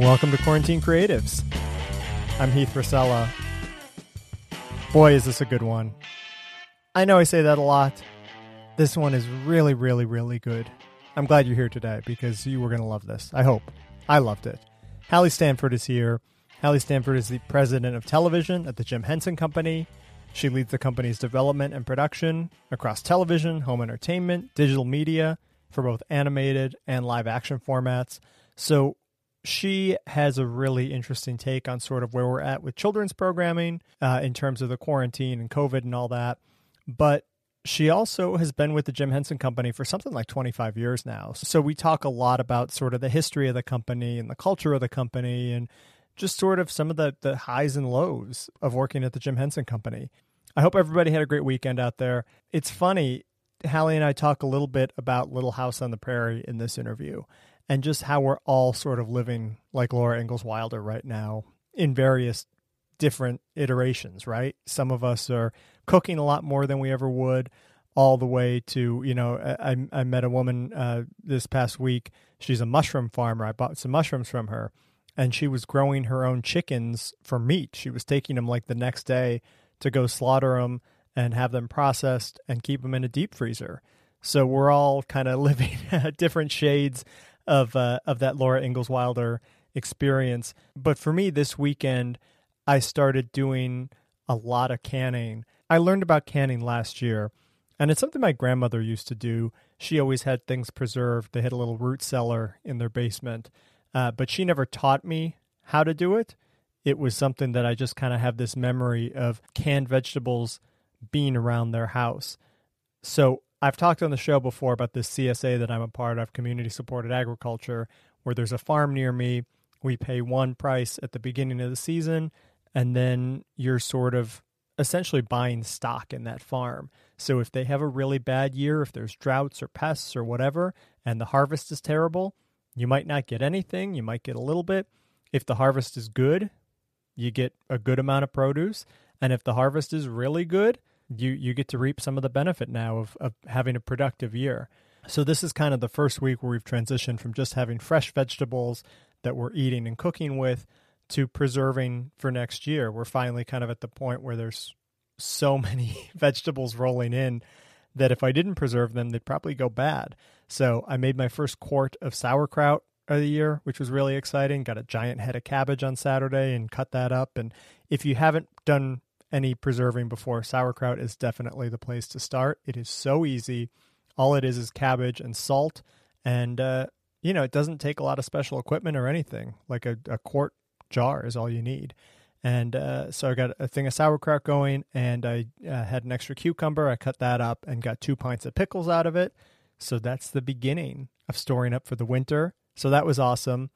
Welcome to Quarantine Creatives. I'm Heath Rosella. Boy, is this a good one. I know I say that a lot. This one is really, really, really good. I'm glad you're here today because you were going to love this. I hope. I loved it. Hallie Stanford is here. Hallie Stanford is the president of television at the Jim Henson Company. She leads the company's development and production across television, home entertainment, digital media for both animated and live action formats. So she has a really interesting take on sort of where we're at with children's programming uh, in terms of the quarantine and COVID and all that. But she also has been with the Jim Henson Company for something like 25 years now. So we talk a lot about sort of the history of the company and the culture of the company and just sort of some of the, the highs and lows of working at the Jim Henson Company. I hope everybody had a great weekend out there. It's funny, Hallie and I talk a little bit about Little House on the Prairie in this interview and just how we're all sort of living like Laura Ingalls Wilder right now in various different iterations, right? Some of us are cooking a lot more than we ever would, all the way to, you know, I, I met a woman uh, this past week. She's a mushroom farmer. I bought some mushrooms from her, and she was growing her own chickens for meat. She was taking them like the next day to go slaughter them and have them processed and keep them in a deep freezer. So we're all kind of living different shades of uh, of that Laura Ingalls Wilder experience. But for me, this weekend, I started doing a lot of canning. I learned about canning last year, and it's something my grandmother used to do. She always had things preserved. They had a little root cellar in their basement, uh, but she never taught me how to do it. It was something that I just kind of have this memory of canned vegetables being around their house. So I've talked on the show before about this CSA that I'm a part of, community supported agriculture, where there's a farm near me. We pay one price at the beginning of the season, and then you're sort of essentially buying stock in that farm. So if they have a really bad year, if there's droughts or pests or whatever, and the harvest is terrible, you might not get anything. You might get a little bit. If the harvest is good, you get a good amount of produce. And if the harvest is really good, you you get to reap some of the benefit now of, of having a productive year. So this is kind of the first week where we've transitioned from just having fresh vegetables that we're eating and cooking with to preserving for next year. We're finally kind of at the point where there's so many vegetables rolling in that if I didn't preserve them, they'd probably go bad. So I made my first quart of sauerkraut of the year, which was really exciting. Got a giant head of cabbage on Saturday and cut that up. And if you haven't done any preserving before, sauerkraut is definitely the place to start. It is so easy. All it is is cabbage and salt, and uh, you know it doesn't take a lot of special equipment or anything. Like a, a quart jar is all you need. And uh, so I got a thing of sauerkraut going, and I uh, had an extra cucumber. I cut that up and got two pints of pickles out of it. So that's the beginning of storing up for the winter. So that was awesome.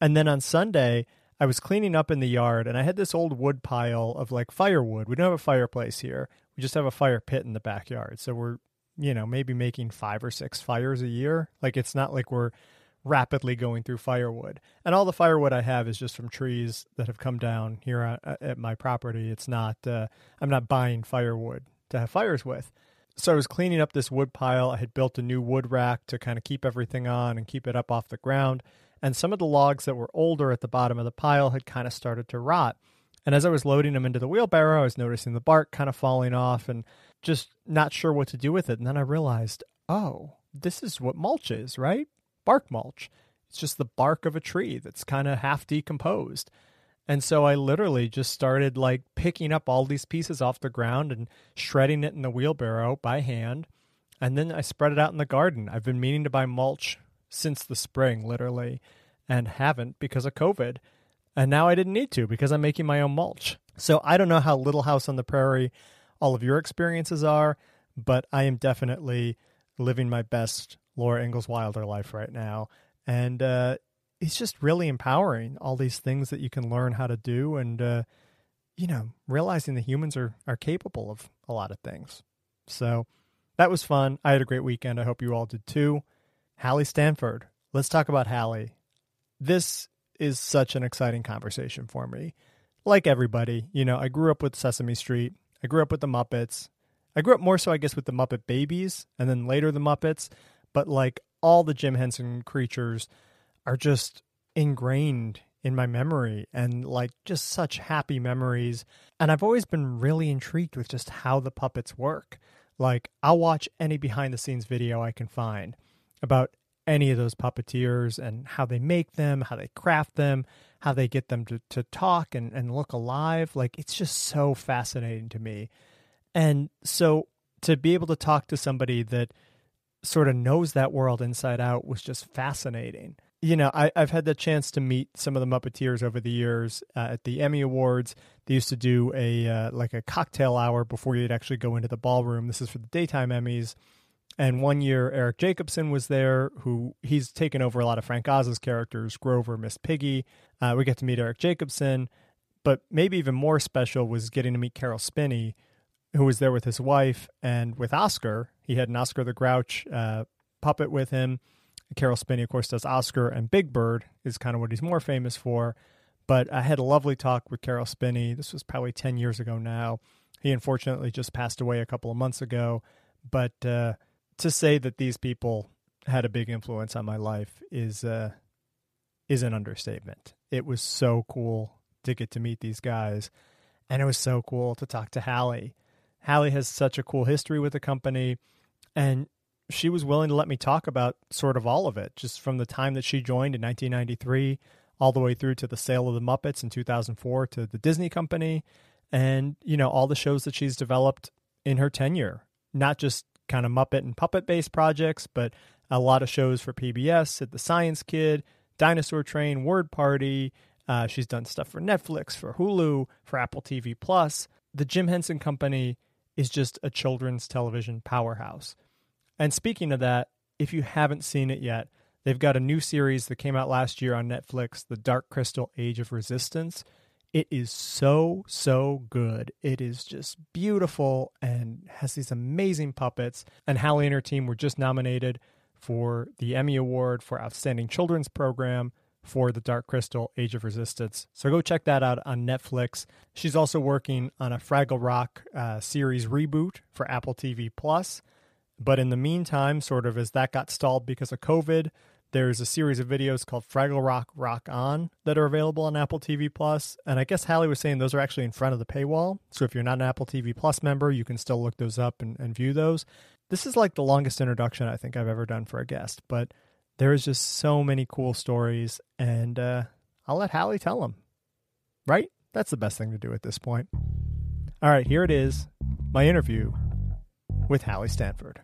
And then on Sunday, I was cleaning up in the yard and I had this old wood pile of like firewood. We don't have a fireplace here. We just have a fire pit in the backyard. So we're, you know, maybe making five or six fires a year. Like it's not like we're rapidly going through firewood. And all the firewood I have is just from trees that have come down here at my property. It's not, uh, I'm not buying firewood to have fires with. So I was cleaning up this wood pile. I had built a new wood rack to kind of keep everything on and keep it up off the ground and some of the logs that were older at the bottom of the pile had kind of started to rot. And as I was loading them into the wheelbarrow, I was noticing the bark kind of falling off and just not sure what to do with it. And then I realized, oh, this is what mulch is, right? Bark mulch. It's just the bark of a tree that's kind of half decomposed. And so I literally just started like picking up all these pieces off the ground and shredding it in the wheelbarrow by hand. And then I spread it out in the garden. I've been meaning to buy mulch since the spring, literally, and haven't because of COVID. And now I didn't need to because I'm making my own mulch. So I don't know how Little House on the Prairie all of your experiences are, but I am definitely living my best Laura Ingalls Wilder life right now. And uh, it's just really empowering all these things that you can learn how to do and, uh, you know, realizing that humans are, are capable of a lot of things. So that was fun. I had a great weekend. I hope you all did too. Hallie Stanford. Let's talk about Hallie. This is such an exciting conversation for me. Like everybody, you know, I grew up with Sesame Street. I grew up with the Muppets. I grew up more so, I guess, with the Muppet Babies and then later the Muppets. But like all the Jim Henson creatures are just ingrained in my memory and like just such happy memories. And I've always been really intrigued with just how the puppets work. Like, I'll watch any behind the scenes video I can find about any of those puppeteers and how they make them, how they craft them, how they get them to, to talk and, and look alive. Like, it's just so fascinating to me. And so to be able to talk to somebody that sort of knows that world inside out was just fascinating. You know, I, have had the chance to meet some of the Muppeteers over the years uh, at the Emmy Awards. They used to do a uh, like a cocktail hour before you'd actually go into the ballroom. This is for the daytime Emmys. And one year, Eric Jacobson was there, who he's taken over a lot of Frank Oz's characters, Grover, Miss Piggy. Uh, we get to meet Eric Jacobson, but maybe even more special was getting to meet Caroll Spinney, who was there with his wife and with Oscar. He had an Oscar the Grouch uh, puppet with him. Caroll Spinney, of course, does Oscar and Big Bird, is kind of what he's more famous for. But I had a lovely talk with Caroll Spinney. This was probably 10 years ago now. He unfortunately just passed away a couple of months ago. But uh, to say that these people had a big influence on my life is uh, is an understatement. It was so cool to get to meet these guys, and it was so cool to talk to Hallie. Hallie has such a cool history with the company, and she was willing to let me talk about sort of all of it, just from the time that she joined in 1993 all the way through to the sale of the Muppets in 2004 to the Disney company, and you know all the shows that she's developed in her tenure, not just kind of Muppet and puppet based projects, but a lot of shows for PBS Sid the Science Kid, Dinosaur Train, Word Party. Uh, she's done stuff for Netflix, for Hulu, for Apple TV Plus. The Jim Henson Company is just a children's television powerhouse. And speaking of that, if you haven't seen it yet, they've got a new series that came out last year on Netflix, The Dark Crystal Age of Resistance. It is so, so good. It is just beautiful and has these amazing puppets. And Hallie and her team were just nominated for the Emmy Award for Outstanding Children's Program for The Dark Crystal Age of Resistance. So go check that out on Netflix. She's also working on a Fraggle Rock uh, series reboot for Apple TV Plus. But in the meantime, sort of as that got stalled because of COVID, there's a series of videos called Fraggle Rock Rock On that are available on Apple TV Plus. And I guess Hallie was saying those are actually in front of the paywall. So if you're not an Apple TV Plus member, you can still look those up and, and view those. This is like the longest introduction I think I've ever done for a guest, but there is just so many cool stories, and uh, I'll let Hallie tell them. Right? That's the best thing to do at this point. All right, here it is my interview with Hallie Stanford.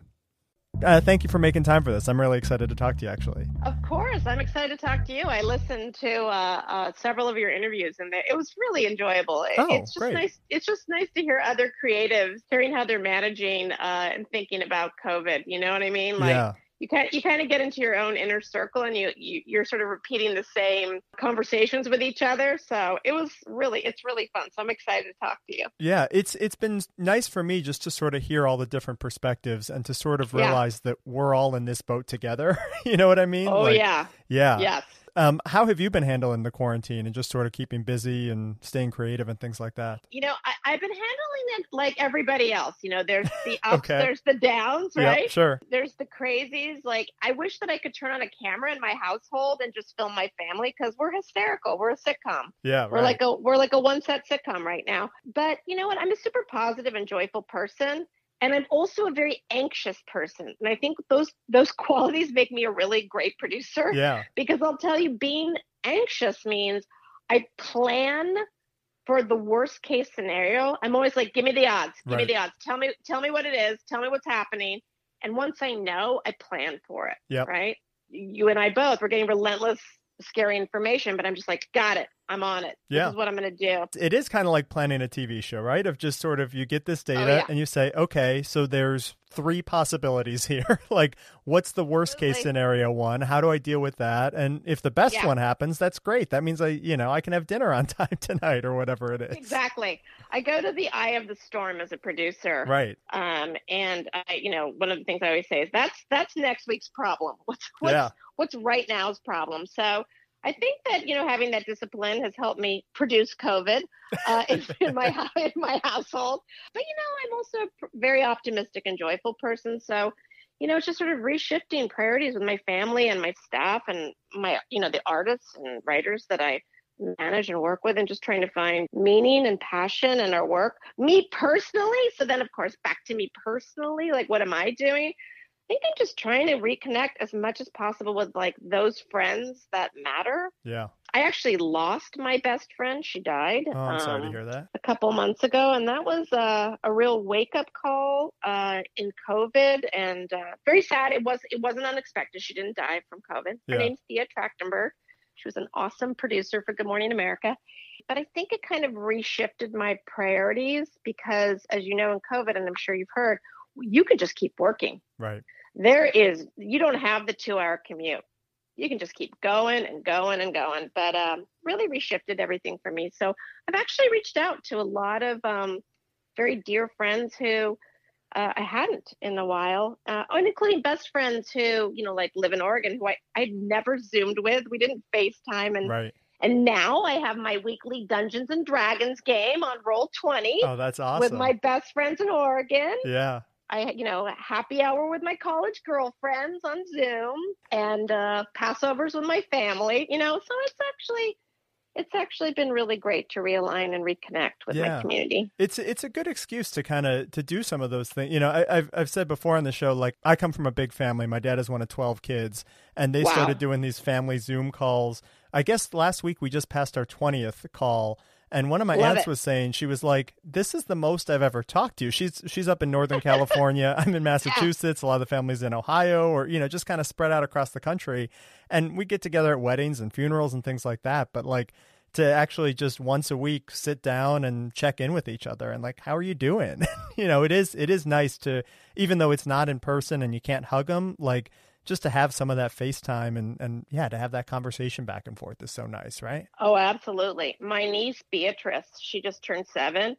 Uh, thank you for making time for this. I'm really excited to talk to you, actually. Of course. I'm excited to talk to you. I listened to uh, uh, several of your interviews, and it was really enjoyable. Oh, it's just great. nice. It's just nice to hear other creatives hearing how they're managing uh, and thinking about COVID. You know what I mean? Like, yeah you kind you kind of get into your own inner circle and you, you you're sort of repeating the same conversations with each other. So it was really it's really fun. So i'm excited to talk to you. Yeah it's it's been nice for me just to sort of hear all the different perspectives and to sort of realize yeah. that we're all in this boat together. You know what i mean? Oh like, yeah. yeah. Yes um, how have you been handling the quarantine and just sort of keeping busy and staying creative and things like that? You know, I, have been handling it like everybody else. You know, there's the ups, okay. there's the downs, right? Yep, sure. There's the crazies. Like, I wish that I could turn on a camera in my household and just film my family because we're hysterical. We're a sitcom. Yeah, we're like a we're like a one set sitcom right now. But you know what? I'm a super positive and joyful person and I'm also a very anxious person. And I think those those qualities make me a really great producer. Yeah. Because I'll tell you, being anxious means I plan for the worst case scenario. I'm always like, give me the odds, give right. me the odds. Tell me, tell me what it is, tell me what's happening. And once I know, I plan for it. Yeah. Right. You and I both, we're getting relentless scary information, but I'm just like, got it. I'm on it. Yeah. This is what I'm going to do. It is kind of like planning a TV show, right? Of just sort of you get this data oh, yeah. and you say, okay, so there's three possibilities here. like, what's the worst case scenario one? How do I deal with that? And if the best yeah. one happens, that's great. That means I, you know, I can have dinner on time tonight or whatever it is. Exactly. I go to the eye of the storm as a producer. Right. Um, and I, you know, one of the things I always say is that's that's next week's problem. What's what's yeah. What's right now's problem. So I think that you know having that discipline has helped me produce COVID uh, in, in, my in my household. But you know, I'm also a very optimistic and joyful person. So, you know, it's just sort of reshifting priorities with my family and my staff and my you know the artists and writers that I manage and work with and just trying to find meaning and passion in our work. Me personally, so then of course back to me personally, like what am I doing? I think I'm just trying to reconnect as much as possible with like those friends that matter. Yeah. I actually lost my best friend. She died. Oh, I'm sorry to um, hear that. a couple months ago, and that was uh, a real wake up call uh, in COVID, and uh, very sad. It was it wasn't unexpected. She didn't die from COVID. Yeah. Her name's Thea Trachtenberg. She was an awesome producer for Good Morning America. But I think it kind of reshifted my priorities because, as you know, in COVID, and I'm sure you've heard, you can just keep working. Right. There is, you don't have the two hour commute. You can just keep going and going and going. But um, really reshifted everything for me. So I've actually reached out to a lot of um, very dear friends who uh, I hadn't in a while, uh, and including best friends who, you know, like live in Oregon, who I, I'd never Zoomed with. We didn't FaceTime. And, Right. and now I have my weekly Dungeons and Dragons game on Roll 20 Oh, that's awesome. with my best friends in Oregon. yeah. I, you know, happy hour with my college girlfriends on Zoom and uh, Passovers with my family, you know, so it's actually, it's actually been really great to realign and reconnect with Yeah. my community. It's it's a good excuse to kind of to do some of those things. You know, I, I've I've said before on the show, like I come from a big family. My dad is one of twelve kids, and they Wow. started doing these family Zoom calls. I guess last week we just passed our twentieth call, and one of my Love aunts it. was saying she was like, "This is the most I've ever talked to you." She's she's up in Northern California. I'm in Massachusetts. A lot of the families in Ohio, or you know, just kind of spread out across the country, and we get together at weddings and funerals and things like that. But like to actually just once a week sit down and check in with each other and like how are you doing you know it is it is nice to even though it's not in person and you can't hug them like just to have some of that FaceTime and and yeah to have that conversation back and forth is so nice right Oh, absolutely. My niece Beatrice, she just turned seven.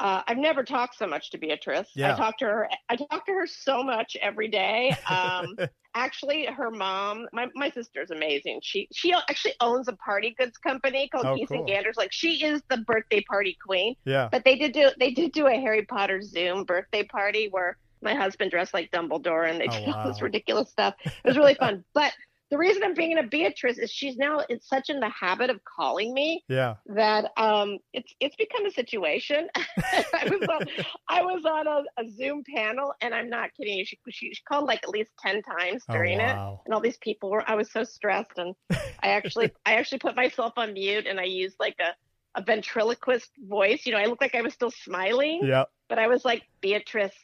Uh, I've never talked so much to Beatrice. Yeah. I talk to her. I talk to her so much every day. Um, actually, her mom, my, my sister's amazing. She she actually owns a party goods company called Oh, cool. and Ganders. Like she is the birthday party queen. yeah But they did do they did do a Harry Potter Zoom birthday party where my husband dressed like Dumbledore and they Oh, did all this ridiculous stuff. It was really fun. But the reason I'm bringing up Beatrice is she's now in such in the habit of calling me yeah that um it's it's become a situation. I was on I was on a, a Zoom panel and I'm not kidding you. She, she, she called like at least ten times oh during it and all these people were i was so stressed and i actually i actually put myself on mute and i used like a, a ventriloquist voice you know i looked like i was still smiling yeah but i was like beatrice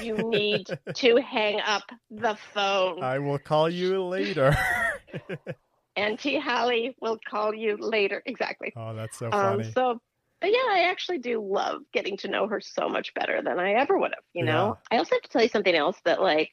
you need to hang up the phone. I will call you later. Auntie hallie will call you later. Exactly. Oh that's so um funny. so but yeah, I actually do love getting to know her so much better than I ever would have, you know? I also have to tell you something else that like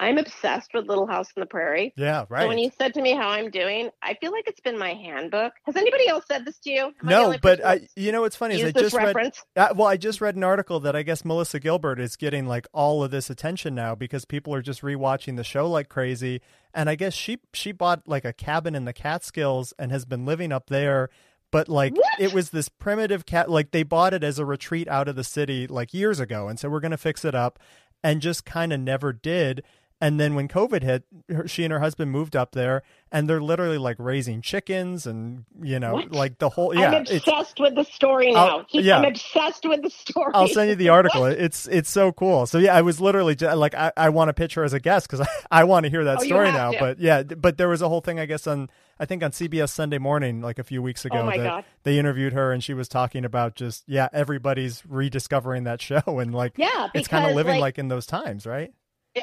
I'm obsessed with Little House on the Prairie. yeah right So when you said to me how I'm doing, I feel like it's been my handbook. Has anybody else said this to you? Am no but I you know what's funny is I just read reference? Uh, well, I just read an article that I guess Melissa Gilbert is getting like all of this attention now because people are just rewatching the show like crazy. And I guess she she bought like a cabin in the Catskills and has been living up there. But like What? it was this primitive cat like they bought it as a retreat out of the city like years ago and so we're going to fix it up and just kind of never did. And then when COVID hit, her, she and her husband moved up there, and they're literally like raising chickens, and you know, What? like the whole yeah. I'm obsessed with the story I'll- now. Yeah. I'm obsessed with the story. I'll send you the article. It's it's so cool. So yeah, I was literally ju- like I, I want to pitch her as a guest because I, I want to hear that Oh, story now. to. But yeah, but there was a whole thing I guess on I think on CBS Sunday Morning like a few weeks oh ago Oh that God. they interviewed her and she was talking about just yeah everybody's rediscovering that show and like Yeah, it's kind of living like- like in those times, right?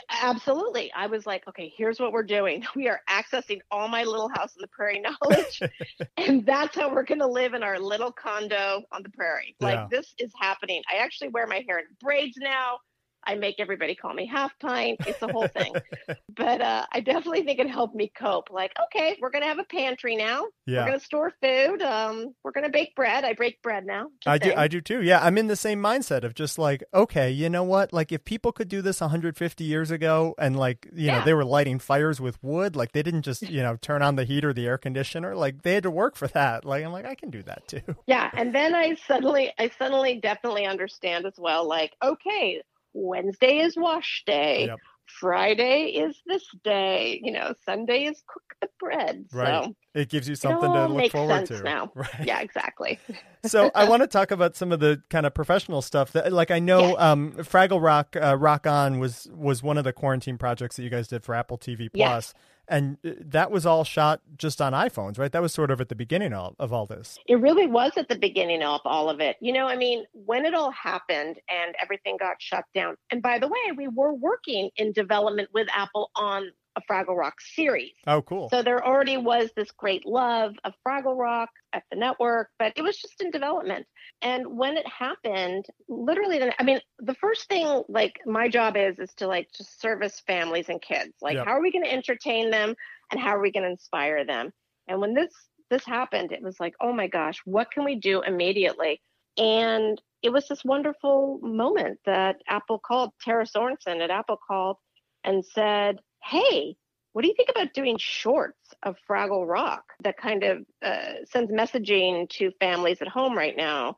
Absolutely. I was like, okay, here's what we're doing. We are accessing all my little house on the prairie knowledge. and that's how we're going to live in our little condo on the prairie. Like, Yeah. this is happening. I actually wear my hair in braids now. I make everybody call me half pint. It's a whole thing. but uh, I definitely think it helped me cope. Like, okay, we're going to have a pantry now. Yeah. We're going to store food. Um, we're going to bake bread. I bake bread now. I do. I do too. Yeah, I'm in the same mindset of just like, okay, you know what? Like if people could do this 150 years ago and like, you know, they were lighting fires with wood, like they didn't just, you know, turn on the heat or the air conditioner, like they had to work for that. Like I'm like I can do that too. yeah and then i suddenly i suddenly definitely understand as well like okay wednesday is wash day Yep. Friday is this day. You know, Sunday is cook the bread. Right. So it gives you something to look forward sense to. now. Right. yeah, exactly. so I want to talk about some of the kind of professional stuff that, like, I know um, Fraggle Rock, uh, Rock On was was one of the quarantine projects that you guys did for Apple TV. Plus, and uh, that was all shot just on iPhones, right? That was sort of at the beginning of, of all this. It really was at the beginning of all of it. You know, I mean, when it all happened and everything got shut down, and by the way, we were working in development with Apple on a Fraggle Rock series. Oh, cool. So there already was this great love of Fraggle Rock at the network, but it was just in development. And when it happened, literally, the- I mean, the first thing like my job is is to like just service families and kids. Like, Yep. how are we going to entertain them, and how are we going to inspire them? And when this this happened, it was like, oh my gosh, what can we do immediately? And it was this wonderful moment that Apple called Tara Sorensen at Apple called and said, hey, what do you think about doing shorts of Fraggle Rock that kind of uh, sends messaging to families at home right now?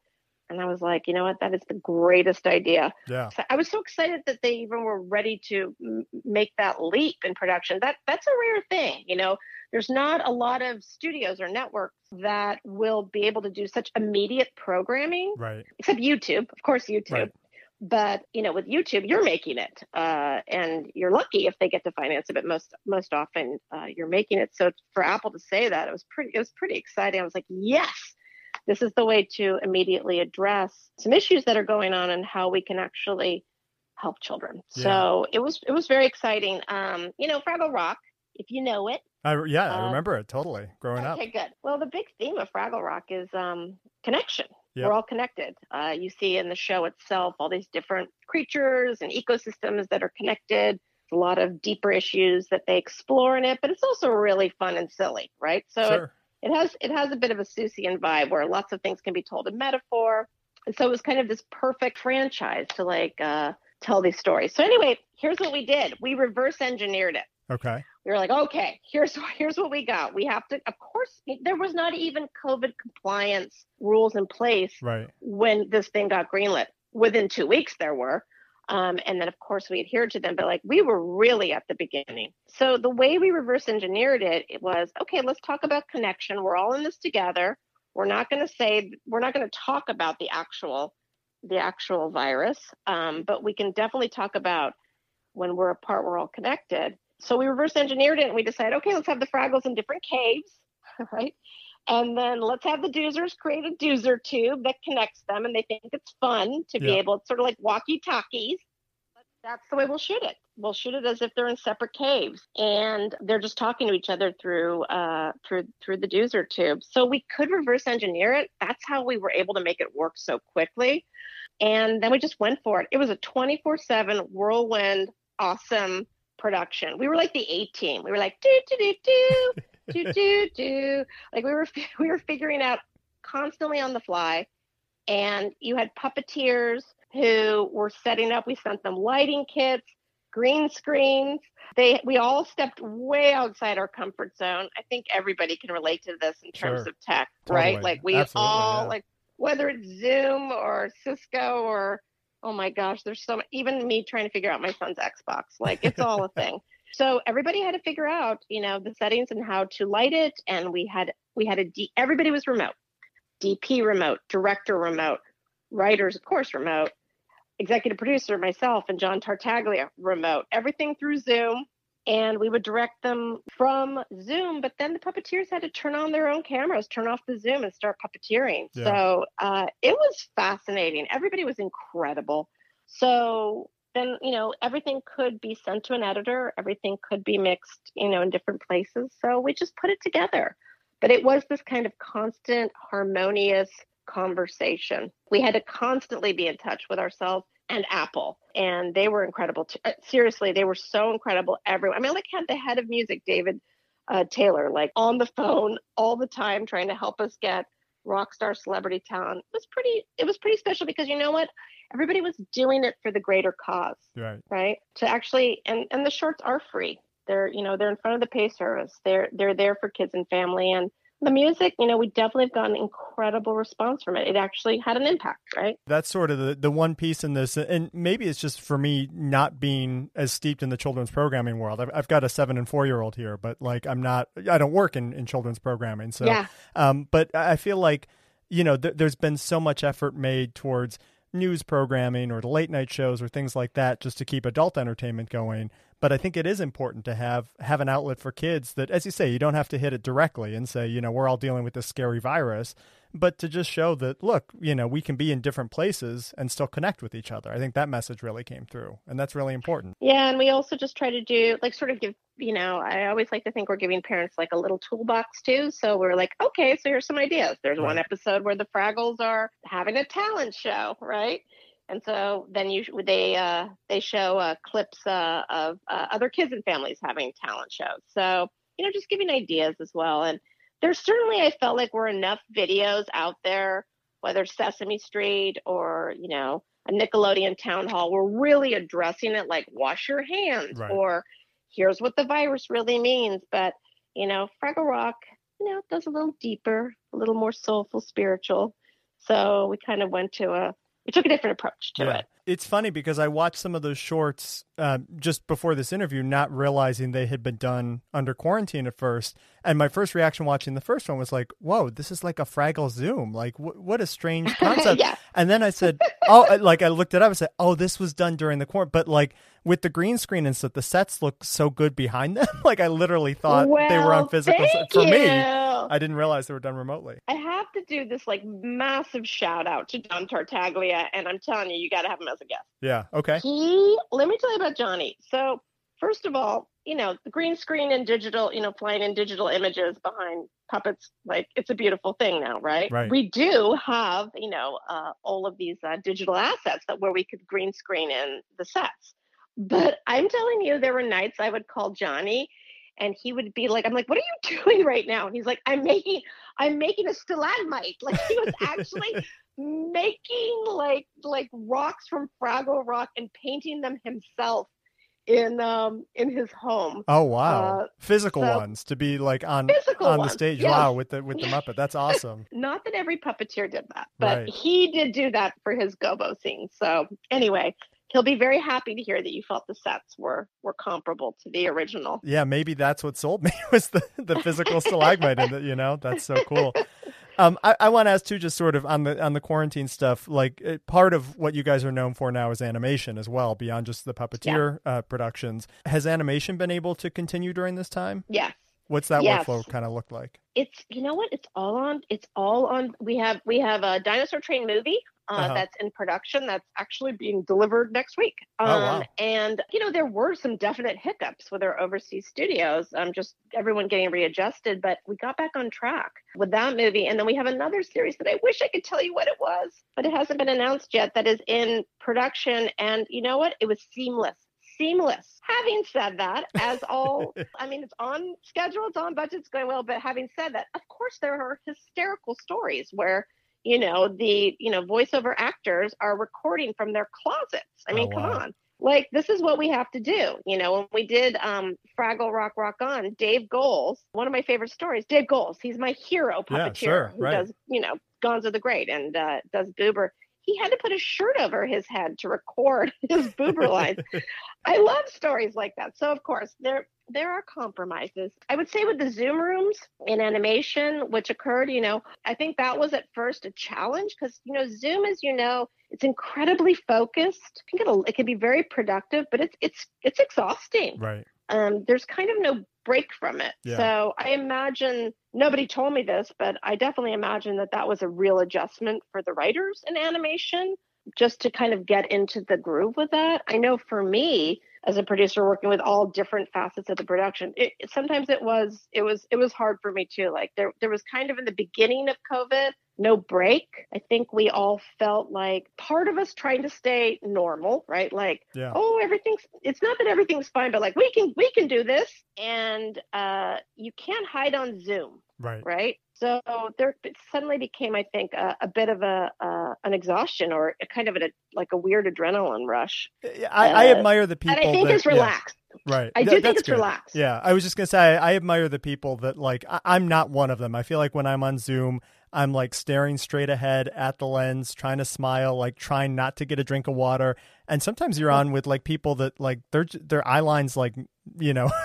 And I was like, you know what? That is the greatest idea. yeah. So I was so excited that they even were ready to m- make that leap in production. That that's a rare thing, you know. There's not a lot of studios or networks that will be able to do such immediate programming Right. except YouTube, of course, YouTube. Right. But you know, with YouTube, you're making it, uh, and you're lucky if they get to finance it. But most most often, uh, you're making it. So for Apple to say that, it was pretty it was pretty exciting. I was like, yes, this is the way to immediately address some issues that are going on and how we can actually help children. Yeah. So it was it was very exciting. Um, you know, Fraggle Rock, if you know it, I, yeah, I Uh, remember it totally growing up. Okay, good. Well, the big theme of Fraggle Rock is um, connection. Yep. We're all connected. Uh, you see in the show itself all these different creatures and ecosystems that are connected. A lot of deeper issues that they explore in it, but it's also really fun and silly, right? So it, Sure. it has it has a bit of a Seussian vibe where lots of things can be told in metaphor, and so it was kind of this perfect franchise to like uh, tell these stories. So anyway, here's what we did: we reverse engineered it Okay. We were like, okay, here's here's what we got. We have to, of course, there was not even COVID compliance rules in place Right. when this thing got greenlit. Within two weeks, there were, um, and then of course we adhered to them. But like we were really at the beginning. So the way we reverse engineered it, it was okay. Let's talk about connection. We're all in this together. We're not going to say we're not going to talk about the actual the actual virus, um, but we can definitely talk about when we're apart, we're all connected. So we reverse engineered it and we decided, okay, let's have the Fraggles in different caves, right? And then let's have the doozers create a doozer tube that connects them and they think it's fun to be able, it's sort of like walkie talkies. But that's the way we'll shoot it. We'll shoot it as if they're in separate caves and they're just talking to each other through uh through through the doozer tube. So we could reverse engineer it. That's how we were able to make it work so quickly. And then we just went for it. It was a 24/7 whirlwind awesome production. We were like the A team. We were like do do do do do do do. Like we were we were figuring out constantly on the fly. And you had puppeteers who were setting up. We sent them lighting kits, green screens. They we all stepped way outside our comfort zone. I think everybody can relate to this in terms Sure. of tech, Totally. right? Like we Absolutely, all yeah. like whether it's Zoom or Cisco or oh my gosh, there's so much, even me trying to figure out my son's Xbox. Like it's all a thing. So everybody had to figure out, you know, the settings and how to light it. And we had we had a D everybody was remote. DP remote, director remote, writers, of course, remote, executive producer, myself and John Tartaglia remote, everything through Zoom. And we would direct them from Zoom, but then the puppeteers had to turn on their own cameras, turn off the Zoom, and start puppeteering. Yeah. So uh, it was fascinating. Everybody was incredible. So then, you know, everything could be sent to an editor, everything could be mixed, you know, in different places. So we just put it together. But it was this kind of constant, harmonious conversation. We had to constantly be in touch with ourselves and Apple, and they were incredible. Too. Uh, seriously, they were so incredible. Everyone, I mean, I like had the head of music, David uh, Taylor, like on the phone all the time, trying to help us get rock star celebrity talent. It was pretty. It was pretty special because you know what? Everybody was doing it for the greater cause Right. right to actually and and the shorts are free they're you know they're in front of the pay service they're they're there for kids and family and the music, you know, we definitely have gotten incredible response from it. It actually had an impact, right? That's sort of the, the one piece in this, and maybe it's just for me not being as steeped in the children's programming world. I've, I've got a seven and four year old here, but like I'm not, I don't work in, in children's programming. So, yeah. um, but I feel like, you know, th- there's been so much effort made towards news programming or the late night shows or things like that just to keep adult entertainment going but I think it is important to have have an outlet for kids that, as you say, you don't have to hit it directly and say, you know, we're all dealing with this scary virus, but to just show that, look, you know, we can be in different places and still connect with each other. I think that message really came through, and that's really important. Yeah, and we also just try to do like sort of give, you know, I always like to think we're giving parents like a little toolbox too. So we're like, okay, so here's some ideas. There's one episode where the Fraggles are having a talent show, right? And so then you they uh, they show uh, clips uh, of uh, other kids and families having talent shows. So you know, just giving ideas as well. And there's certainly I felt like were enough videos out there, whether Sesame Street or you know a Nickelodeon town hall, we're really addressing it like wash your hands right. or here's what the virus really means. But you know, Fraggle Rock, you know, does a little deeper, a little more soulful, spiritual. So we kind of went to a we took a different approach to yeah. it. It's funny because I watched some of those shorts uh, just before this interview, not realizing they had been done under quarantine at first. And my first reaction watching the first one was like, "Whoa, this is like a Fraggle Zoom! Like, wh- what a strange concept!" yeah. And then I said, "Oh, like I looked it up and said, oh, this was done during the quarantine." But like with the green screen and stuff, the sets look so good behind them. like I literally thought well, they were on physical. Thank For you. me, I didn't realize they were done remotely. I have to do this like massive shout out to John Tartaglia, and I'm telling you, you got to have him as a guest. Yeah. Okay. He. Let me tell you about Johnny. So first of all, you know, the green screen and digital, you know, flying in digital images behind puppets, like it's a beautiful thing now, right? Right. We do have, you know, uh, all of these uh, digital assets that where we could green screen in the sets. But I'm telling you, there were nights I would call Johnny and he would be like, I'm like, what are you doing right now? And he's like, I'm making, I'm making a stalagmite. Like he was actually making like like rocks from Fraggle Rock and painting them himself in um in his home. Oh wow. Uh, Physical so, ones to be like on on the stage. Yes. Wow, with the with the Muppet. That's awesome. Not that every puppeteer did that, but right. he did do that for his Gobo scene. So anyway, he'll be very happy to hear that you felt the sets were were comparable to the original. Yeah, maybe that's what sold me was the the physical stalagmite and that, you know, that's so cool. Um, I, I want to ask too, just sort of on the on the quarantine stuff. Like uh, part of what you guys are known for now is animation as well, beyond just the puppeteer yeah. uh, productions. Has animation been able to continue during this time? Yes. What's that yes. workflow kind of look like? It's you know what? It's all on. It's all on. We have we have a dinosaur train movie uh, uh-huh. that's in production that's actually being delivered next week. Um, oh, wow. And, you know, there were some definite hiccups with our overseas studios, um, just everyone getting readjusted, but we got back on track with that movie. And then we have another series that I wish I could tell you what it was, but it hasn't been announced yet that is in production. And you know what? It was seamless seamless. Having said that, as all, I mean, it's on schedule, it's on budget, it's going well. But having said that, of course, there are hysterical stories where you know, the, you know, voiceover actors are recording from their closets. I mean, oh, wow. come on. Like this is what we have to do. You know, when we did um Fraggle Rock Rock On, Dave Goelz, one of my favorite stories, Dave Goelz, he's my hero puppeteer yeah, sure, who right. does, you know, Gonzo the Great and uh, does Boober he had to put a shirt over his head to record his boober lines. I love stories like that. So of course there there are compromises. I would say with the Zoom rooms in animation, which occurred, you know, I think that was at first a challenge because you know Zoom, as you know, it's incredibly focused. I think it'll it can be very productive, but it's it's it's exhausting. Right. Um, there's kind of no break from it. Yeah. So I imagine nobody told me this, but I definitely imagine that that was a real adjustment for the writers in animation just to kind of get into the groove with that. I know for me as a producer working with all different facets of the production, it, sometimes it was it was it was hard for me too. Like there there was kind of in the beginning of COVID, no break. I think we all felt like part of us trying to stay normal, right? Like, yeah. oh, everything's it's not that everything's fine, but like we can we can do this and uh you can't hide on Zoom. Right. Right. So there suddenly became, I think, a, a bit of a uh, an exhaustion or a kind of a, like a weird adrenaline rush. I, I Uh, admire the people. and I think that, it's yeah, relaxed. right. I do Th- think it's good. relaxed. Yeah, I was just gonna say I, I admire the people that like I, I'm not one of them. I feel like when I'm on Zoom, I'm like staring straight ahead at the lens, trying to smile, like trying not to get a drink of water. And sometimes you're on with like people that like their their eye lines like you know.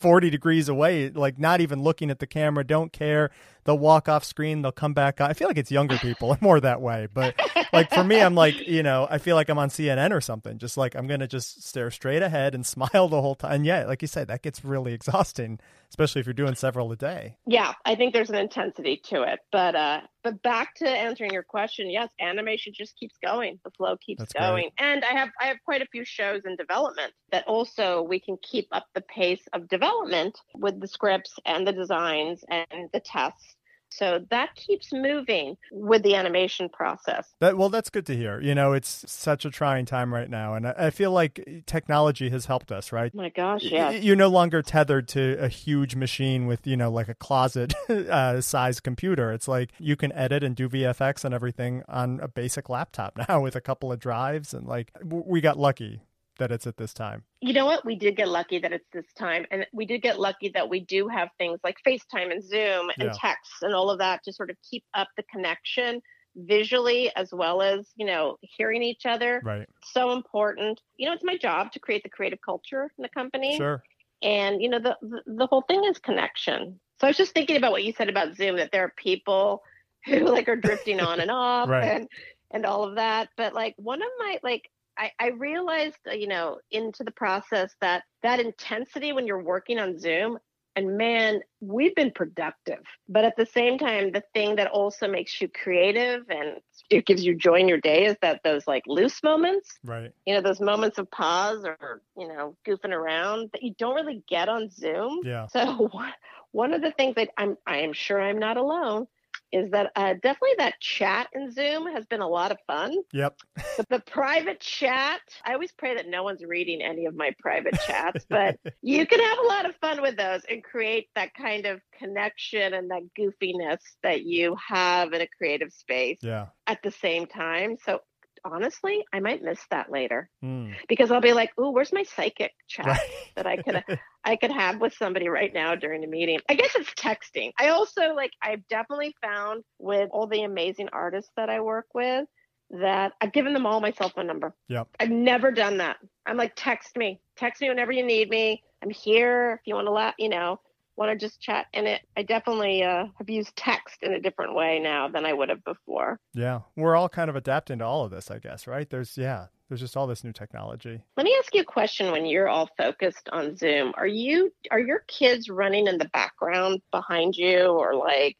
40 degrees away, like not even looking at the camera, don't care. They'll walk off screen, they'll come back. I feel like it's younger people more that way. But like for me, I'm like, you know, I feel like I'm on CNN or something. Just like I'm going to just stare straight ahead and smile the whole time. And yeah, like you said, that gets really exhausting, especially if you're doing several a day. Yeah, I think there's an intensity to it. But uh but back to answering your question, yes, animation just keeps going. The flow keeps That's great. going. And I have I have quite a few shows in development that also we can keep up the pace of development with the scripts and the designs and the tests. So that keeps moving with the animation process. That well, that's good to hear. You know, it's such a trying time right now, and I, I feel like technology has helped us, right? My gosh, Y- yes. You're no longer tethered to a huge machine with, you know, like a closet uh, size computer. It's like you can edit and do VFX and everything on a basic laptop now with a couple of drives. And like, we got lucky that it's at this time. you know what? We did get lucky that it's this time. And we did get lucky that we do have things like FaceTime and Zoom and Yeah. text and all of that to sort of keep up the connection visually as well as, you know, hearing each other. Right. So important. You know, it's my job to create the creative culture in the company. Sure. And, you know, the, the, the whole thing is connection. So I was just thinking about what you said about Zoom, that there are people who like are drifting on and off Right. and, and all of that. But like one of my, like, I, I realized, uh, you know, into the process that that intensity when you're working on Zoom, and man, we've been productive. But at the same time, the thing that also makes you creative and it gives you joy in your day is that those like loose moments, Right. you know, those moments of pause or, you know, goofing around that you don't really get on Zoom. Yeah. So one- one of the things that I'm I am sure I'm not alone is that uh, definitely that chat in Zoom has been a lot of fun. Yep. But the private chat, I always pray that no one's reading any of my private chats, but you can have a lot of fun with those and create that kind of connection and that goofiness that you have in a creative space Yeah. at the same time. So honestly, I might miss that later Mm. because I'll be like, "Ooh, where's my psychic chat Right. that I could I could have with somebody right now during a meeting?" I guess it's texting. I also like I've definitely found with all the amazing artists that I work with that I've given them all my cell phone number. Yep. I've never done that. I'm like, text me, text me whenever you need me. I'm here if you want to let you know want to just chat. in it, I definitely uh, have used text in a different way now than I would have before. Yeah. We're all kind of adapting to all of this, I guess, right? There's, yeah, there's just all this new technology. Let me ask you a question. When you're all focused on Zoom, are you are your kids running in the background behind you, or like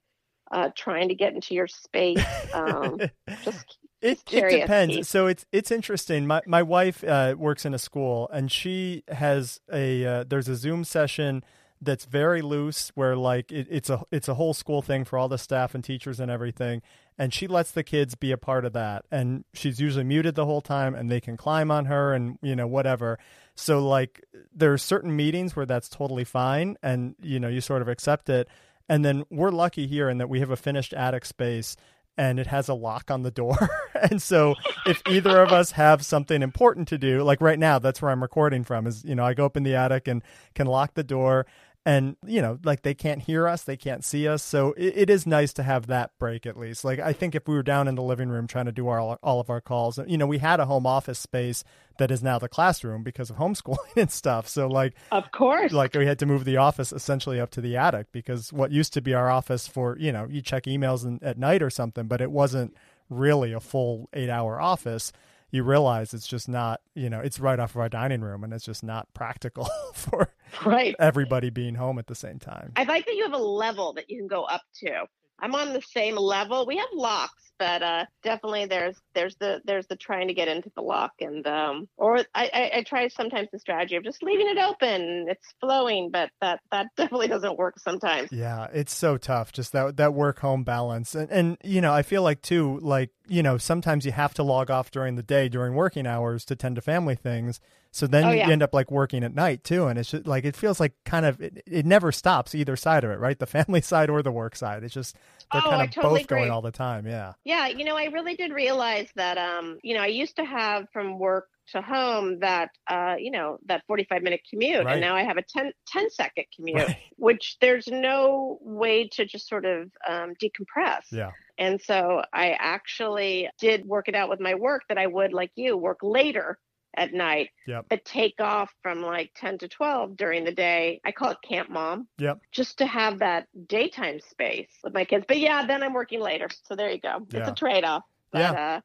uh, trying to get into your space? Um, just It it depends. So it's it's interesting. My my wife uh, works in a school, and she has a uh, there's a Zoom session that's very loose, where like it, it's a it's a whole school thing for all the staff and teachers and everything. And she lets the kids be a part of that, and she's usually muted the whole time, and they can climb on her and you know whatever. So like there are certain meetings where that's totally fine, and you know you sort of accept it. And then we're lucky here in that we have a finished attic space and it has a lock on the door. and so if either of us have something important to do, like right now, that's where I'm recording from is, you know, I go up in the attic and can lock the door and, you know, like they can't hear us, they can't see us. So it, it is nice to have that break at least. Like I think if we were down in the living room trying to do our, all of our calls, you know, we had a home office space that is now the classroom because of homeschooling and stuff. So like of course. like we had to move the office essentially up to the attic because what used to be our office for you know you check emails in, at night or something but it wasn't really a full eight hour office you realize it's just not you know it's right off of our dining room and it's just not practical for right. everybody being home at the same time I like that you have a level that you can go up to. I'm on the same level. We have locks, but uh, definitely there's there's the there's the trying to get into the lock, and um, or I, I, I try sometimes the strategy of just leaving it open. It's flowing, but that that definitely doesn't work sometimes. Yeah, it's so tough. Just that that work home balance, and and you know, I feel like too, like you know, sometimes you have to log off during the day during working hours to tend to family things. So then Oh, you end up like working at night too, and it's just like it feels like kind of it, it never stops either side of it, right? The family side or the work side. It's just they're Oh, kind of totally both going all the time. Yeah. Yeah, you know, I really did realize that um, you know, I used to have from work to home that uh, you know, that 45 minute commute Right. and now I have a 10, 10 second commute, Right. which there's no way to just sort of um, decompress. Yeah. And so I actually did work it out with my work that I would like you work later at night, Yep. but take off from like 10 to 12 during the day. I call it camp mom. Yep. Just to have that daytime space with my kids. But yeah, then I'm working later. So there you go. It's a trade off. Yeah. uh,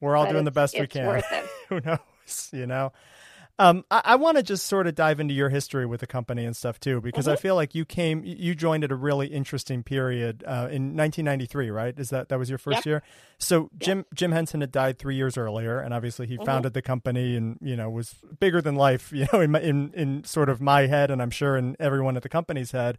We're all doing the best we can. worth it. Who knows? You know. Um, I, I want to just sort of dive into your history with the company and stuff too, because I Mhm. feel like you came, you joined at a really interesting period uh, in 1993, right? Is that that was your first Yep. year? So Jim Jim Henson had died three years earlier, and obviously he Mhm. founded the company and you know was bigger than life, you know, in my, in in sort of my head, and I'm sure in everyone at the company's head.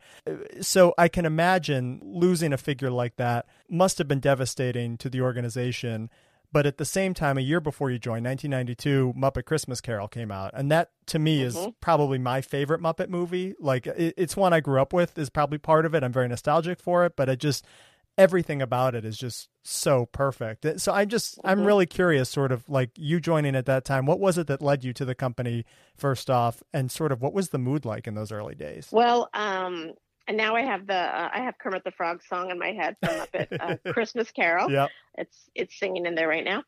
So I can imagine losing a figure like that must have been devastating to the organization. But at the same time, a year before you joined, 1992, Muppet Christmas Carol came out, and that to me is Mhm. probably my favorite Muppet movie. Like it, it's one I grew up with, is probably part of it. I'm very nostalgic for it, but it just everything about it is just so perfect. So I just I'm Mhm. really curious, sort of like you joining at that time. What was it that led you to the company first off, and sort of what was the mood like in those early days? Well, um, and now I have the uh, I have Kermit the Frog song in my head from Muppet uh, Christmas Carol. Yep. It's it's singing in there right now.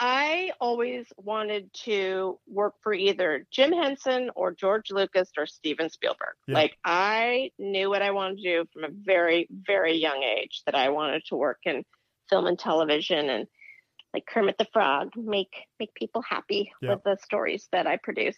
I always wanted to work for either Jim Henson or George Lucas or Steven Spielberg. Yeah. Like I knew what I wanted to do from a very very young age that I wanted to work in film and television and like Kermit the Frog make make people happy Yeah. with the stories that I produce.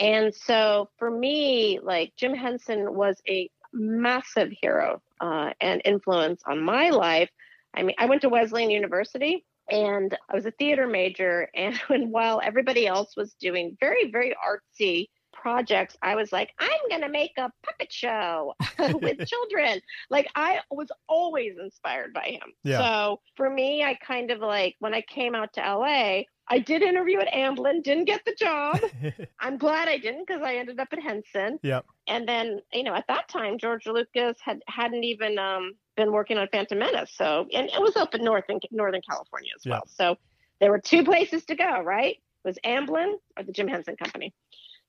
And so for me, like Jim Henson was a massive hero uh, and influence on my life. I mean, I went to Wesleyan University and I was a theater major. And when while everybody else was doing very, very artsy projects, I was like, I'm going to make a puppet show with children. Like I was always inspired by him. Yeah. So for me, I kind of like when I came out to LA, I did interview at Amblin, didn't get the job. I'm glad I didn't because I ended up at Henson. Yep. And then, you know, at that time, George Lucas had hadn't even um, been working on Phantom Menace. So, and it was up in North in Northern California as well. So there were two places to go, right? It was Amblin or the Jim Henson Company.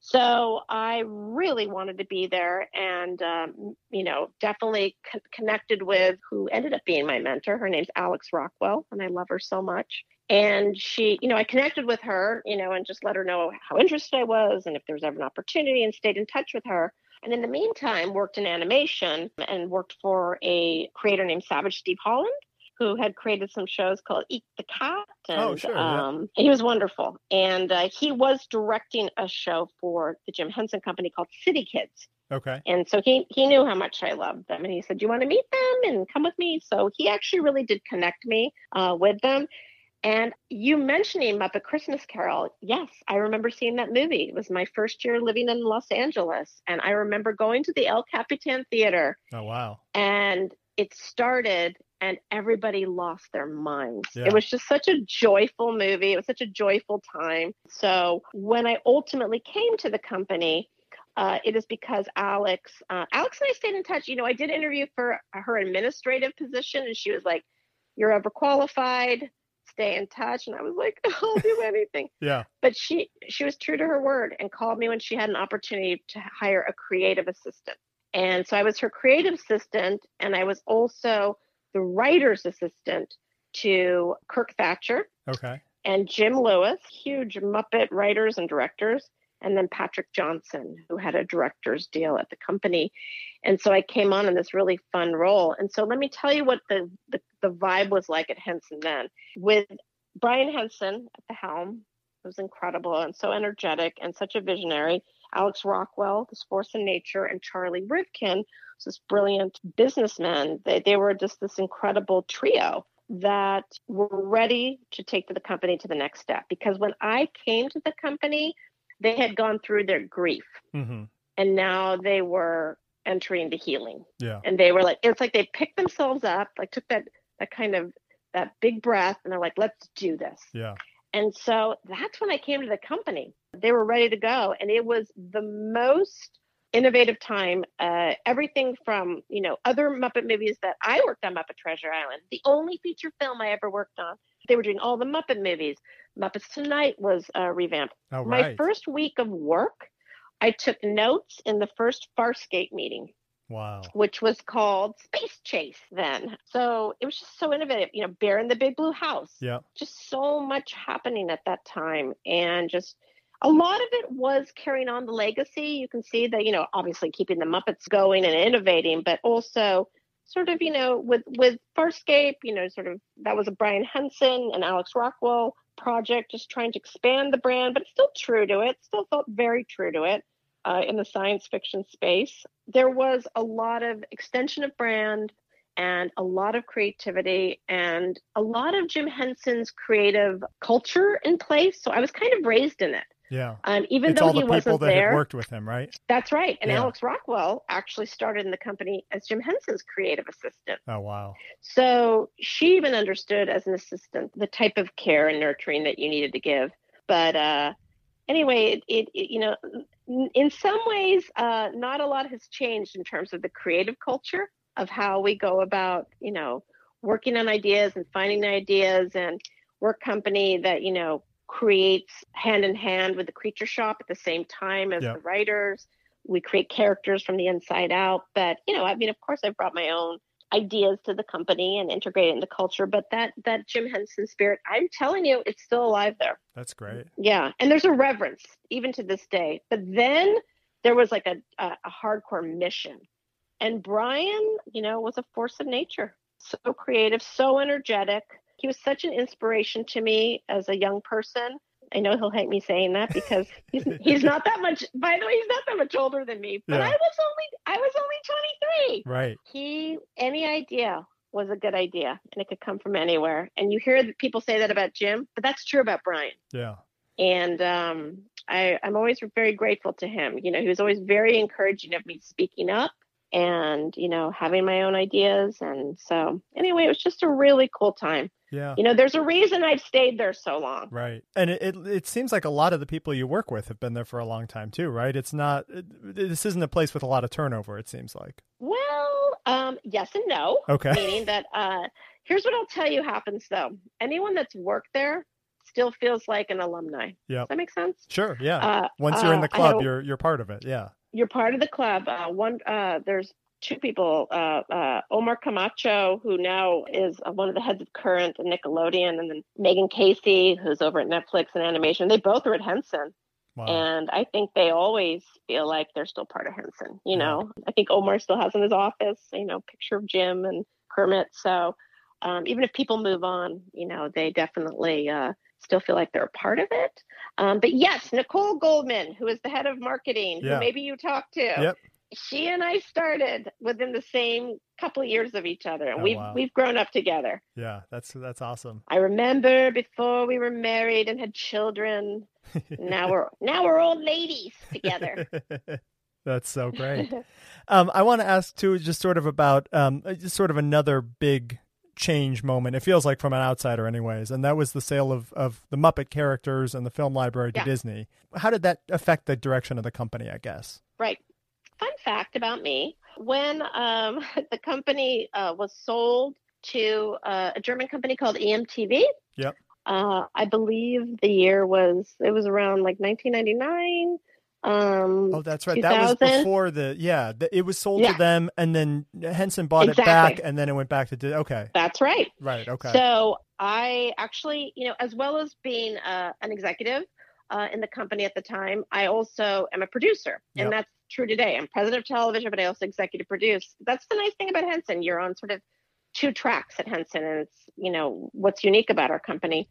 So I really wanted to be there and, um, you know, definitely co- connected with who ended up being my mentor. Her name's Alex Rockwell, and I love her so much. And she, you know, I connected with her, you know, and just let her know how interested I was and if there was ever an opportunity and stayed in touch with her. And in the meantime, worked in animation and worked for a creator named Savage Steve Holland, who had created some shows called Eek the Cat. And, Oh, sure, yeah. um, he was wonderful. And uh, he was directing a show for the Jim Henson Company called City Kids. okay. And so he, he knew how much I loved them. And he said, Do you want to meet them and come with me? So he actually really did connect me uh, with them. And you mentioning Muppet Christmas Carol, yes, I remember seeing that movie. It was my first year living in Los Angeles. And I remember going to the El Capitan Theater Oh wow. and it started and everybody lost their minds. Yeah. It was just such a joyful movie. It was such a joyful time. So when I ultimately came to the company, uh, it is because Alex, uh, Alex and I stayed in touch. You know, I did interview for her administrative position, and she was like, "You're overqualified. Stay in touch." And I was like, "I'll do anything." Yeah. but she she was true to her word and called me when she had an opportunity to hire a creative assistant and so i was her creative assistant and i was also the writer's assistant to kirk thatcher Okay. and jim lewis huge muppet writers and directors and then patrick johnson who had a director's deal at the company and so i came on in this really fun role and so let me tell you what the the, the vibe was like at henson then with brian henson at the helm it was incredible and so energetic and such a visionary. Alex Rockwell, this force in nature, and Charlie Rivkin, was this brilliant businessman. They, they were just this incredible trio that were ready to take the company to the next step. Because when I came to the company, they had gone through their grief Mm-hmm. and now they were entering the healing. Yeah. And they were like, it's like they picked themselves up, like took that that kind of that big breath, and they're like, let's do this Yeah. And so that's when I came to the company. They were ready to go. And it was the most innovative time. Uh, everything from, you know, other Muppet movies that I worked on Muppet Treasure Island, the only feature film I ever worked on. They were doing all the Muppet movies. Muppets Tonight was uh, revamped. Oh, My first week of work, I took notes in the first Farscape meeting wow. which was called Space Chase then. So it was just so innovative. You know, Bear in the Big Blue House. Yeah. Just so much happening at that time. And just a lot of it was carrying on the legacy. You can see that, you know, obviously keeping the Muppets going and innovating, but also sort of, you know, with with Farscape, you know, sort of that was a Brian Henson and Alex Rockwell project, just trying to expand the brand, but still true to it, still felt very true to it uh, in the science fiction space. There was a lot of extension of brand and a lot of creativity and a lot of Jim Henson's creative culture in place. So I was kind of raised in it. Yeah. Um, even it's though all the he people wasn't that there, had worked with him, right? that's right. And Yeah. Alex Rockwell actually started in the company as Jim Henson's creative assistant. Oh wow. So she even understood as an assistant the type of care and nurturing that you needed to give. But uh, anyway, it, it, it you know, in some ways, uh, not a lot has changed in terms of the creative culture of how we go about, you know, working on ideas and finding ideas and work company that you know creates hand in hand with the creature shop at the same time as Yeah. the writers. We create characters from the inside out. But you know, I mean, of course, I've brought my own ideas to the company and integrate it into culture. But that that Jim Henson spirit, I'm telling you, it's still alive there. That's great. Yeah, and there's a reverence even to this day. But then there was like a, a, a hardcore mission, and Brian, you know, was a force of nature. So creative, so energetic. He was such an inspiration to me as a young person. I know he'll hate me saying that because he's he's not that much. By the way, he's not that much older than me. But Yeah. I was only I was only 23 Right. he any idea was a good idea and it could come from anywhere and you hear people say that about jim but that's true about brian Yeah. and um, I, i'm always very grateful to him you know he was always very encouraging of me speaking up and you know having my own ideas and so anyway it was just a really cool time Yeah. you know there's a reason i've stayed there so long Right. And it, it it seems like a lot of the people you work with have been there for a long time too, right? It's not it, this isn't a place with a lot of turnover, it seems like. well um, yes and no Okay. meaning that uh, here's what I'll tell you happens though. Anyone that's worked there still feels like an alumni. Yeah. Does that make sense? Sure, yeah. Uh, Once you're in the uh, had club, you're you're part of it. Yeah. you're part of the club. Uh, one, uh, there's two people. Uh, uh, Omar Camacho, who now is uh, one of the heads of Current and Nickelodeon, and then Megan Casey, who's over at Netflix and animation. They both are at Henson. Wow. And I think they always feel like they're still part of Henson. You Yeah. know, I think Omar still has in his office, you know, picture of Jim and Kermit. So um, even if people move on, you know, they definitely uh, still feel like they're a part of it. Um, but yes, Nicole Goldman, who is the head of marketing, Yeah. who maybe you talked to, Yep. She and I started within the same couple of years of each other, and Oh, we've wow. we've grown up together. yeah, that's that's awesome. I remember before we were married and had children. now we're now we're old ladies together. That's so great. Um, I want to ask too, just sort of about um, uh, just sort of another big change moment. It feels like from an outsider, anyways, and that was the sale of of the Muppet characters and the film library to Yeah. Disney. How did that affect the direction of the company? I guess. Right. Fun fact about me: when um, the company uh, was sold to uh, a German company called EMTV. Yep. Uh, I believe the year was it was around like 1999. Um, Oh, that's right. That was before the yeah. The, it was sold Yeah. to them, and then Henson bought it back, and then it went back to okay, That's right. right, okay, So I actually, you know, as well as being uh, an executive uh, in the company at the time, I also am a producer, Yep. and that's true today. I'm president of television, but I also executive produce. That's the nice thing about Henson. You're on sort of two tracks at Henson, and it's you know what's unique about our company.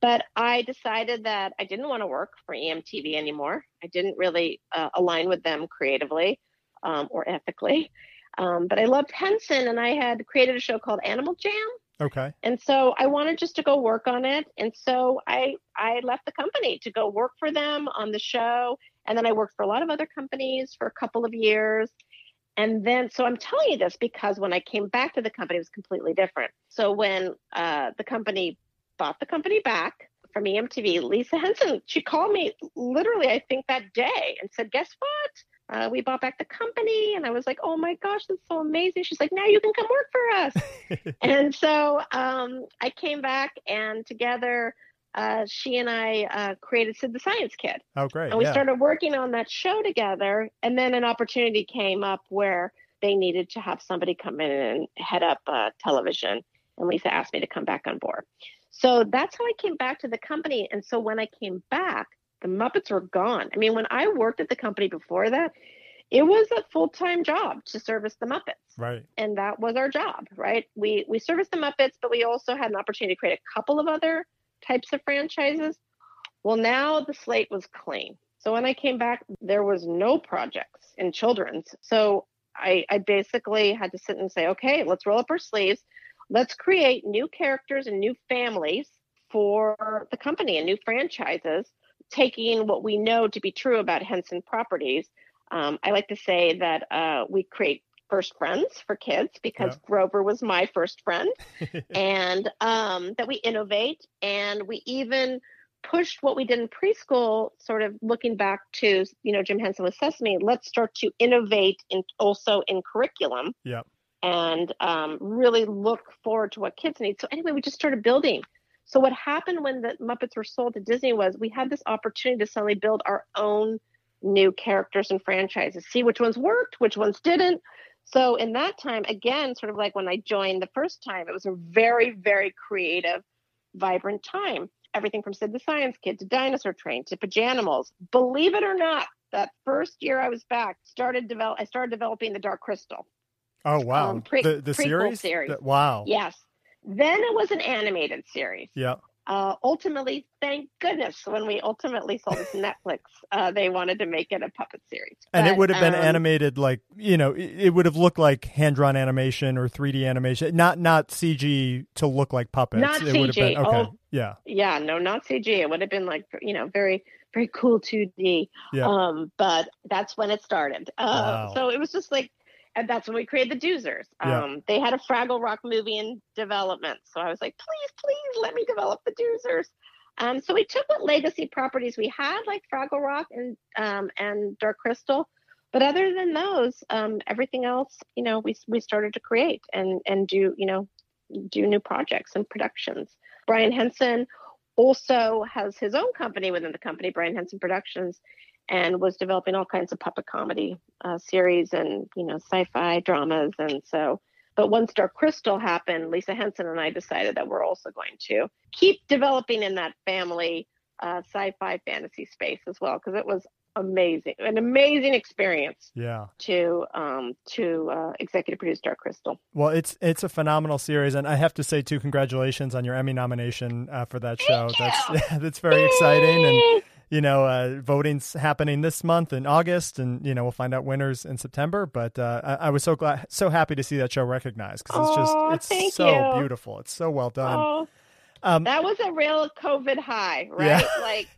But I decided that I didn't want to work for EMTV anymore. I didn't really uh, align with them creatively um, or ethically. Um, but I loved Henson, and I had created a show called Animal Jam. Okay, And so I wanted just to go work on it. And so I I left the company to go work for them on the show. And then I worked for a lot of other companies for a couple of years. And then so I'm telling you this because when I came back to the company, it was completely different. So when uh, the company bought the company back, from EMTV, Lisa Henson. She called me literally, I think that day, and said, "Guess what? Uh, we bought back the company." And I was like, "Oh my gosh, that's so amazing!" She's like, "Now you can come work for us." and so um, I came back, and together. Uh, she and I uh, created Sid the Science Kid. Oh, great. And we yeah. started working on that show together. And then an opportunity came up where they needed to have somebody come in and head up uh, television. And Lisa asked me to come back on board. So that's how I came back to the company. And so when I came back, the Muppets were gone. I mean, when I worked at the company before that, it was a full-time job to service the Muppets. Right. And that was our job, right? We we serviced the Muppets, but we also had an opportunity to create a couple of other types of franchises. Well, now the slate was clean. So when I came back, there was no projects in children's. So I, I basically had to sit and say, okay, let's roll up our sleeves. Let's create new characters and new families for the company and new franchises, taking what we know to be true about Henson properties. Um, I like to say that uh, we create first friends for kids because Yeah. Grover was my first friend, and um, that we innovate and we even pushed what we did in preschool, sort of looking back to you know Jim Henson with Sesame. Let's start to innovate in also in curriculum Yep. and um, really look forward to what kids need. So anyway, we just started building. So what happened when the Muppets were sold to Disney was we had this opportunity to suddenly build our own new characters and franchises, see which ones worked, which ones didn't. So in that time, again, sort of like when I joined the first time, it was a very, very creative, vibrant time. Everything from Sid the Science Kid to Dinosaur Train to Pajanimals. Believe it or not, that first year I was back, started develop. I started developing the Dark Crystal. Oh wow. Um, pre- the the series. series. The- wow. Yes. Then it was an animated series. Yeah. Uh, ultimately, thank goodness, when we ultimately sold it to Netflix, uh, they wanted to make it a puppet series. And it would have been um, animated like you know it, would have looked like hand drawn animation or 3D animation, not not CG to look like puppets. Not it would have been CG. okay. Oh. Yeah. Yeah, no, not CG. It would have been like you know very very cool 2D. Yeah. Um, but that's when it started. Uh, Wow. So it was just like, and that's when we created the Doozers. Yeah. Um, they had a Fraggle Rock movie in development, so I was like, please, please let me develop the Doozers. Um, so we took what legacy properties we had, like Fraggle Rock and um, and Dark Crystal, but other than those, um, everything else, you know, we we started to create and and do you know do new projects and productions. Brian Henson also has his own company within the company, Brian Henson Productions, and was developing all kinds of puppet comedy uh, series and you know sci-fi dramas. And so, but once Dark Crystal happened, Lisa Henson and I decided that we're also going to keep developing in that family uh, sci-fi fantasy space as well because it was amazing, an amazing experience Yeah. to um, to uh, executive produce Dark Crystal. Well, it's it's a phenomenal series, and I have to say too, congratulations on your Emmy nomination uh, for that show. Thank That's yeah, that's very exciting, and! You know, uh, voting's happening this month in August, and you know, we'll find out winners in September. But uh, I, I was so glad, so happy to see that show recognized because it's just it's so you. beautiful. It's so well done. Oh, Um, that was a real COVID high, right? Yeah. like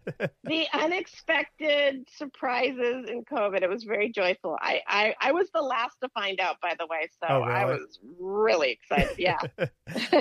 the unexpected surprises in COVID. It was very joyful. I, I, I was the last to find out, by the way. So Oh, I was really excited. Yeah.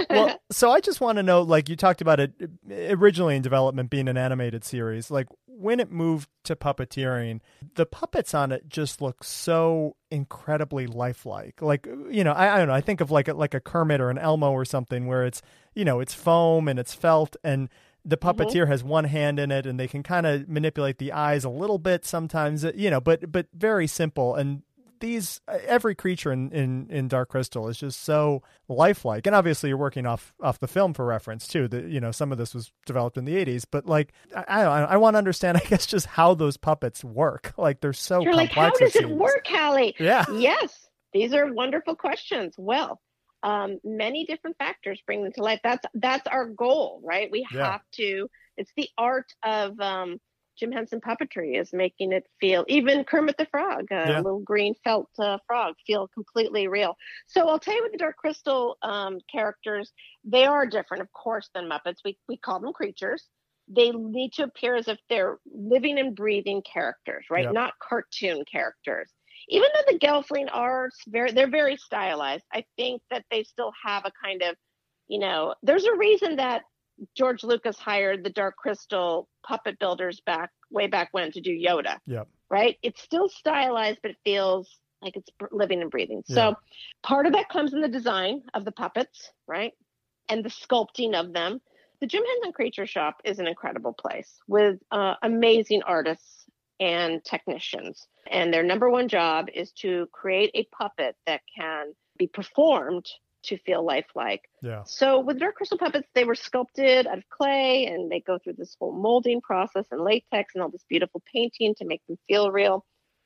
well, so I just want to know, like you talked about it originally in development being an animated series, like when it moved to puppeteering, the puppets on it just look so incredibly lifelike. Like you know, I, I don't know. I think of like a, like a Kermit or an Elmo or something where it's you know it's foam and it's felt and. The mm-hmm. puppeteer has one hand in it, and they can kind of manipulate the eyes a little bit sometimes, you know, but but very simple. And these every creature in, in in Dark Crystal is just so lifelike, and obviously you're working off off the film for reference too. That you know some of this was developed in the '80s, but like I I, I want to understand, I guess, just how those puppets work. Like they're so You're like, how does it seems. work, Halle? Yeah, yes, these are wonderful questions. Well, um, many different factors bring them to life. That's that's our goal, right? We Yeah. have to. It's the art of um, Jim Henson puppetry is making it feel even Kermit the Frog, a Yeah. little green felt uh, frog, feel completely real. So I'll tell you with the Dark Crystal um, characters, they are different, of course, than Muppets. We we call them creatures. They need to appear as if they're living and breathing characters, right? Yep. Not cartoon characters even though the Gelfling are very, they're very stylized. I think that they still have a kind of, you know, there's a reason that George Lucas hired the Dark Crystal puppet builders back way back when to do Yoda. Yep. Right? It's still stylized, but it feels like it's living and breathing. Yeah. So part of that comes in the design of the puppets, right? And the sculpting of them. The Jim Henson Creature Shop is an incredible place with uh, amazing artists and technicians. And their number one job is to create a puppet that can be performed to feel lifelike. Yeah. So with Dark Crystal puppets, they were sculpted out of clay and they go through this whole molding process and latex and all this beautiful painting to make them feel real.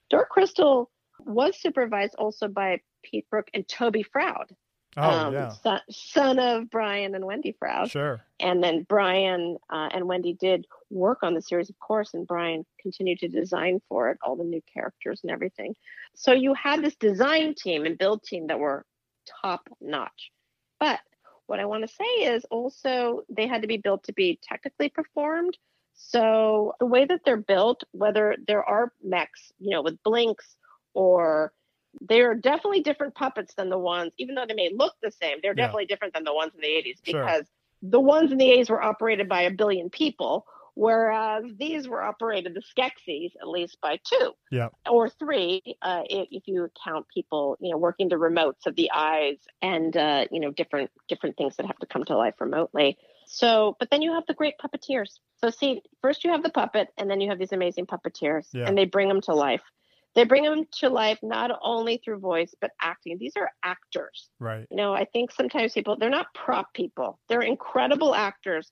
Dark Crystal was supervised also by Pete Brook and Toby Froud, Oh um, yeah. son, son of Brian and Wendy Froud. Sure. And then Brian uh, and Wendy did work on the series, of course, and Brian continued to design for it, all the new characters and everything. So you had this design team and build team that were top notch. But what I want to say is also they had to be built to be technically performed. So the way that they're built, whether there are mechs, you know, with blinks or they're definitely different puppets than the ones, even though they may look the same, they're Yeah. definitely different than the ones in the 80s Sure. because the ones in the 80s were operated by a billion people, whereas these were operated, the Skeksis, at least by two Yeah. or three, uh, if, if you count people, you know, working the remotes of the eyes and, uh, you know, different different things that have to come to life remotely. So, but then you have the great puppeteers. So, see, first you have the puppet, and then you have these amazing puppeteers, Yeah. and they bring them to life. They bring them to life not only through voice but acting. These are actors. Right. You know, I think sometimes people they're not prop people. They're incredible actors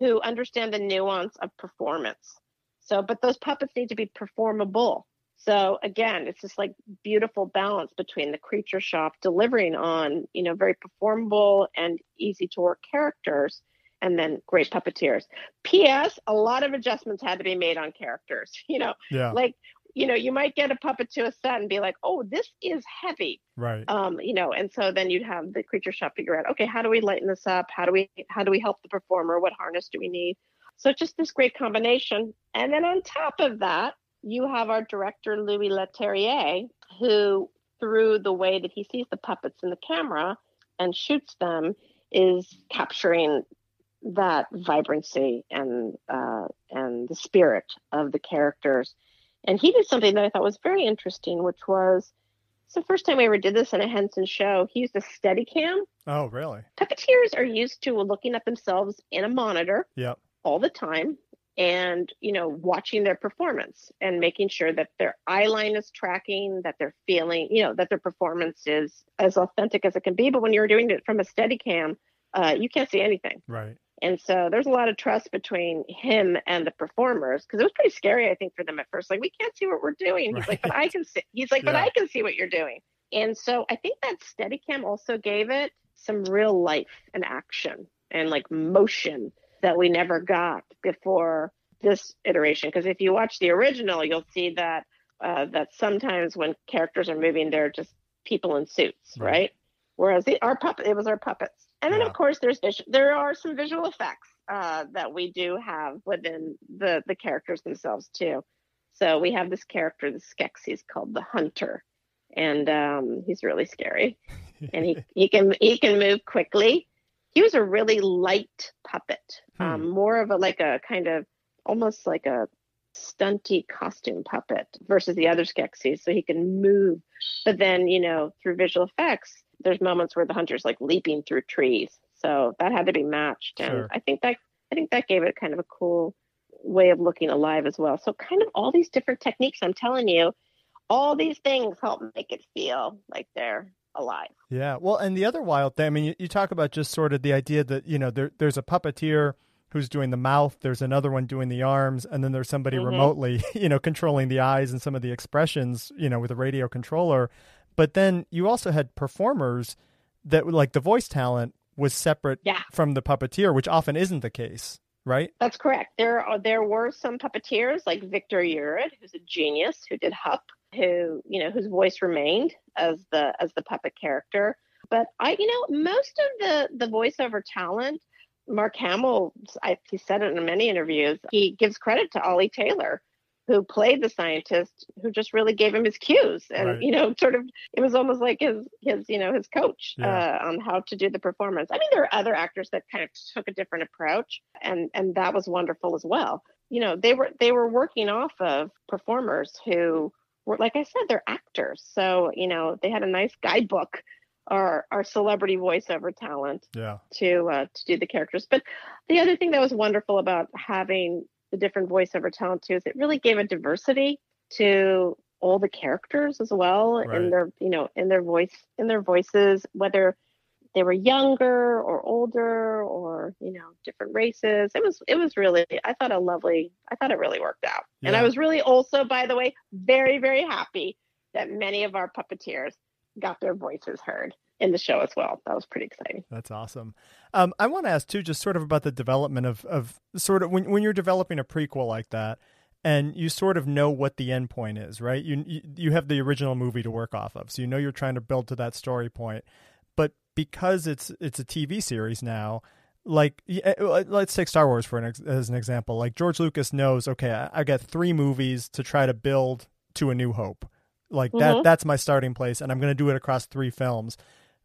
who understand the nuance of performance. So, but those puppets need to be performable. So again, it's just like beautiful balance between the creature shop delivering on, you know, very performable and easy to work characters and then great puppeteers. PS, a lot of adjustments had to be made on characters. You know, Yeah. like, you know, you might get a puppet to a set and be like, oh, this is heavy Right. um, you know, and so then you'd have the creature shop figure out, okay, how do we lighten this up? How do we how do we help the performer? What harness do we need? So just this great combination. And then on top of that, you have our director Louis Leterrier, who through the way that he sees the puppets in the camera and shoots them, is capturing that vibrancy and uh, and the spirit of the characters. And he did something that I thought was very interesting, which was it's the first time I ever did this in a Henson show. He used a Steadicam. Oh, really? Puppeteers are used to looking at themselves in a monitor Yep. all the time and you know watching their performance and making sure that their eye line is tracking that they're feeling you know that their performance is as authentic as it can be but when you're doing it from a Steadicam uh, you can't see anything Right. And so there's a lot of trust between him and the performers because it was pretty scary, I think, for them at first. Like, we can't see what we're doing. He's like, but I can see. He's like, but I can see what you're doing. And so I think that Steadicam also gave it some real life and action and like motion that we never got before this iteration. Because if you watch the original, you'll see that uh, that sometimes when characters are moving, they're just people in suits, Right. right? Whereas the, our puppet, it was our puppets. And then Yeah. of course there's there are some visual effects uh, that we do have within the the characters themselves too. So we have this character, the Skeksis, called the Hunter, and um, he's really scary, and he he can he can move quickly. He was a really light puppet, um, more of a like a kind of almost like a stunty costume puppet versus the other Skeksis, so he can move. But then you know through visual effects, there's moments where the hunter's like leaping through trees, so that had to be matched, and Sure. I think that I think that gave it kind of a cool way of looking alive as well. So kind of all these different techniques, I'm telling you, all these things help make it feel like they're alive. Yeah. Well, and the other wild thing, I mean, you, you talk about just sort of the idea that, you know, there, there's a puppeteer who's doing the mouth, there's another one doing the arms, and then there's somebody Mhm. remotely, you know, controlling the eyes and some of the expressions, you know, with a radio controller. But then you also had performers that, like, the voice talent was separate Yeah. from the puppeteer, which often isn't the case, right? That's correct. There are there were some puppeteers like Victor Yerrid, who's a genius, who did Hup, who you know whose voice remained as the as the puppet character. But I, you know, most of the the voiceover talent, Mark Hamill, I, he said it in many interviews. He gives credit to Ollie Taylor, who played the scientist who just really gave him his cues and Right. you know sort of it was almost like his his you know his coach Yeah. uh, on how to do the performance i mean there are other actors that kind of took a different approach and and that was wonderful as well you know they were they were working off of performers who were like i said they're actors so you know they had a nice guidebook our our celebrity voiceover talent Yeah. to uh, to do the characters. But the other thing that was wonderful about having the different voiceover talent too is it really gave a diversity to all the characters as well Right. in their you know in their voice in their voices whether they were younger or older or you know different races. It was it was really i thought a lovely i thought it really worked out. And i was really also by the way very very happy that many of our puppeteers got their voices heard in the show as well that was pretty exciting That's awesome. Um, I want to ask too, just sort of about the development of, of sort of when when you're developing a prequel like that, and you sort of know what the end point is, right? You you, have the original movie to work off of, so you know you're trying to build to that story point. But because it's it's a TV series now, like uh, let's take Star Wars for an ex- as an example. Like George Lucas knows, okay, I, I got three movies to try to build to A New Hope. Like that Mhm. that's my starting place, and I'm going to do it across three films.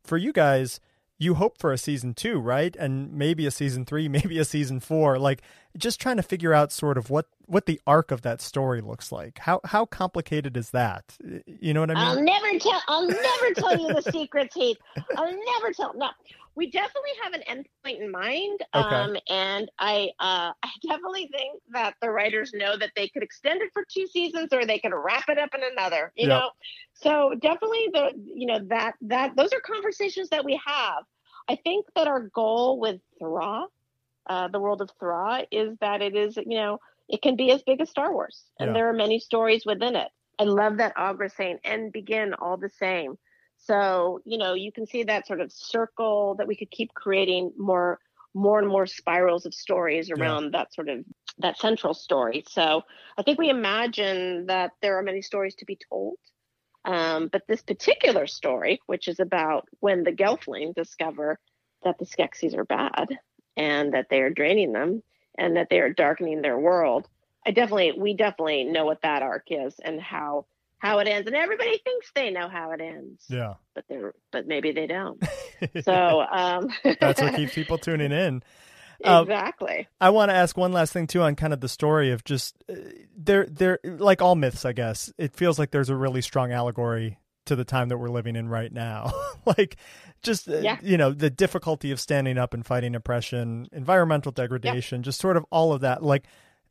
For you guys, you hope for a season two, right? And maybe a season three, maybe a season four. Like just trying to figure out sort of what what the arc of that story looks like. How how complicated is that? You know what I mean? I'll never tell. I'll never tell you the secrets, Heath. I'll never tell. No, we definitely have an endpoint in mind, Okay. um, and I, uh, I definitely think that the writers know that they could extend it for two seasons or they could wrap it up in another. You Yep. know, so definitely the, you know, that that those are conversations that we have. I think that our goal with Thra, uh, the world of Thra, is that it is, you know, it can be as big as Star Wars, and Yeah. there are many stories within it. I love that Aughra saying and begin all the same. So, you know, you can see that sort of circle that we could keep creating more more and more spirals of stories around that sort of that central story. So I think we imagine that there are many stories to be told. Um, but this particular story, which is about when the Gelfling discover that the Skeksis are bad and that they are draining them and that they are darkening their world, I definitely we definitely know what that arc is and how how it ends. And everybody thinks they know how it ends, yeah. but they're but maybe they don't. So um, That's what keeps people tuning in. Uh, exactly. I want to ask one last thing too on kind of the story of just uh, there there like all myths I guess it feels like there's a really strong allegory to the time that we're living in right now like just uh, Yeah. you know the difficulty of standing up and fighting oppression environmental degradation just sort of all of that like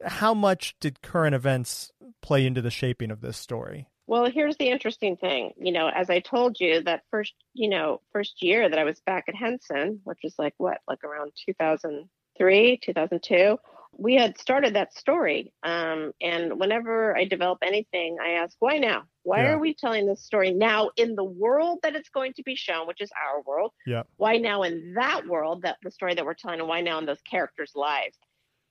how much did current events play into the shaping of this story Well, here's the interesting thing. You know, as I told you, that first, you know, first year that I was back at Henson, which was like what, like around 2003, 2002, we had started that story. Um, and whenever I develop anything, I ask, why now? Why Yeah. are we telling this story now in the world that it's going to be shown, which is our world? Yeah. Why now in that world, that the story that we're telling, and why now in those characters' lives?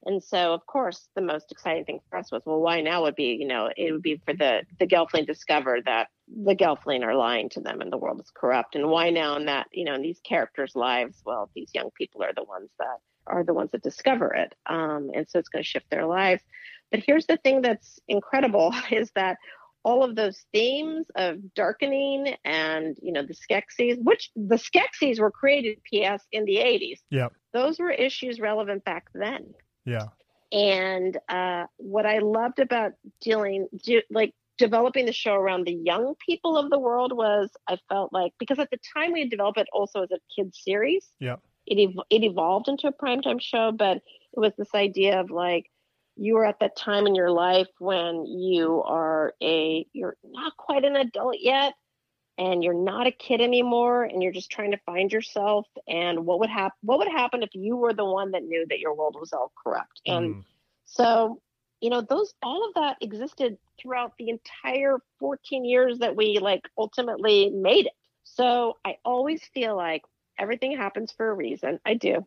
And so, of course, the most exciting thing for us was, well, why now would be, you know, it would be for the the Gelfling discover that the Gelfling are lying to them and the world is corrupt. And why now in that, you know, in these characters' lives, well, these young people are the ones that are the ones that discover it. Um, and so it's going to shift their lives. But here's the thing that's incredible is that all of those themes of darkening and you know the Skeksis, which the Skeksis were created, P.S. in the 80s. Yeah. Those were issues relevant back then. yeah And uh, what I loved about dealing, do, like developing the show around the young people of the world was I felt like because at the time we had developed it also as a kids series. Yep. It ev- it evolved into a primetime show, but it was this idea of like you are at that time in your life when you are a you're not quite an adult yet and you're not a kid anymore and you're just trying to find yourself and what would happen what would happen if you were the one that knew that your world was all corrupt and Mm. so you know those all of that existed throughout the entire 14 years that we like ultimately made it so i always feel like everything happens for a reason. I do.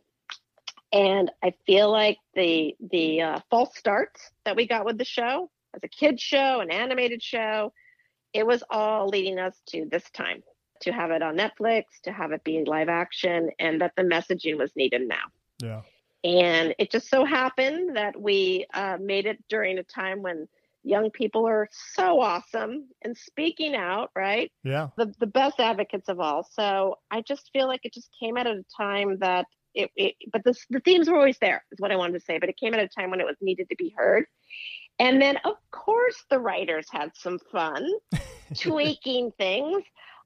And i feel like the the uh, false starts that we got with the show as a kids show an animated show it was all leading us to this time to have it on netflix to have it be live action and that the messaging was needed now. Yeah. And it just so happened that we uh, made it during a time when young people are so awesome and speaking out, right? Yeah. The the best advocates of all. So I just feel like it just came out at a time that it, it but the the themes were always there, is what I wanted to say. But it came at a time when it was needed to be heard. And then of course the writers had some fun tweaking things.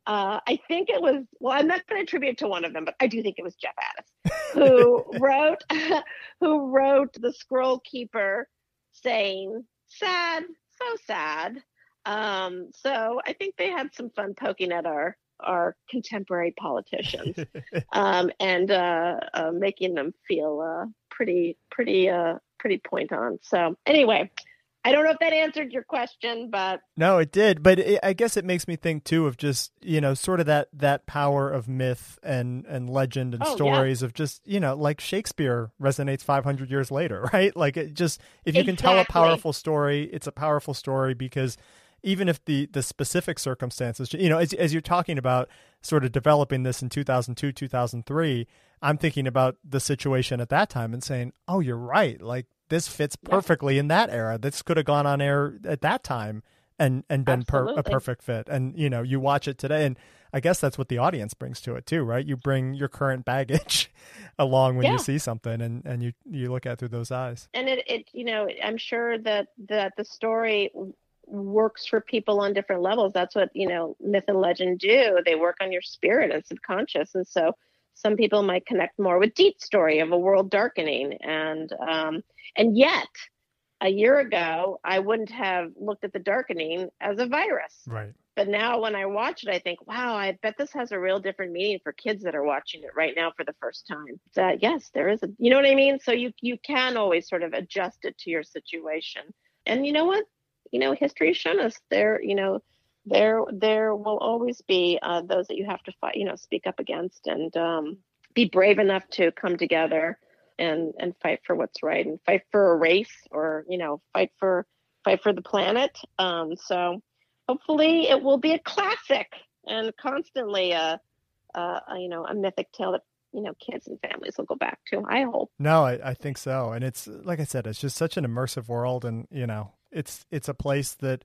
Uh, I think it was well. I'm not going to attribute it to one of them, but I do think it was Jeff Addiss who wrote who wrote the Scroll Keeper, saying "sad, so sad." Um, so I think they had some fun poking at our our contemporary politicians um, and uh, uh, making them feel uh, pretty pretty uh, pretty point on. So anyway, I don't know if that answered your question, but no, it did. But it, I guess it makes me think too of just you know sort of that that power of myth and and legend and Oh, yeah. stories of just you know like Shakespeare resonates 500 years later, right? Like it just if you can tell a powerful story, it's a powerful story because even if the the specific circumstances, you know, as as you're talking about sort of developing this in 2002, 2003, I'm thinking about the situation at that time and saying, "Oh, you're right. Like this fits Yeah. perfectly in that era. This could have gone on air at that time and and been per, a perfect fit." And you know, you watch it today and I guess that's what the audience brings to it too, right? You bring your current baggage along when Yeah. you see something and and you you look at it through those eyes. and it, it you know i'm sure that that the story works for people on different levels that's what you know myth and legend do they work on your spirit and subconscious and so some people might connect more with Deet's story of a world darkening and um and yet a year ago i wouldn't have looked at the darkening as a virus Right. but now when I watch it, I think, wow, I bet this has a real different meaning for kids that are watching it right now for the first time. That yes, there is a, you know what I mean? So you you can always sort of adjust it to your situation. And you know what? You know, history has shown us there, you know, there there will always be uh, those that you have to fight, you know, speak up against and um, be brave enough to come together and and fight for what's right and fight for a race or you know fight for fight for the planet. Um, so hopefully it will be a classic and constantly a, a, you know a mythic tale that you know kids and families will go back to. I hope. No, I, I think so. And it's like I said, it's just such an immersive world and you know, it's it's a place that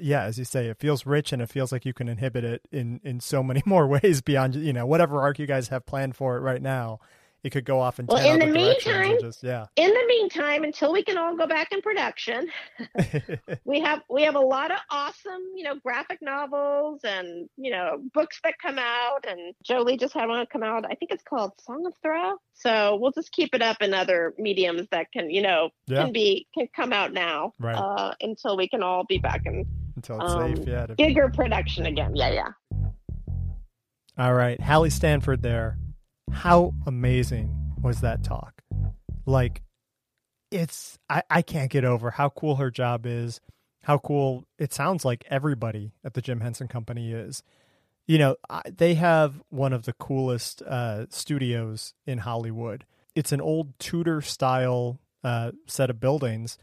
yeah, as you say, it feels rich and it feels like you can inhibit it in in so many more ways beyond you know, whatever arc you guys have planned for it right now. It could go off in Well, 10 in the meantime- just yeah. In the meantime, until we can all go back in production, we have we have a lot of awesome you know graphic novels and you know books that come out. And Jolie just had one come out. I think it's called Song of Thra. So we'll just keep it up in other mediums that can you know yeah, can be can come out now Right. uh, until we can all be back in until it's um, safe. Yeah. to- bigger production again. Yeah, yeah. All right, Halle Stanford there. How amazing was that talk? Like it's I, I can't get over how cool her job is, how cool it sounds like everybody at the Jim Henson Company is. You know, I, they have one of the coolest uh, studios in Hollywood. It's an old Tudor style uh, set of buildings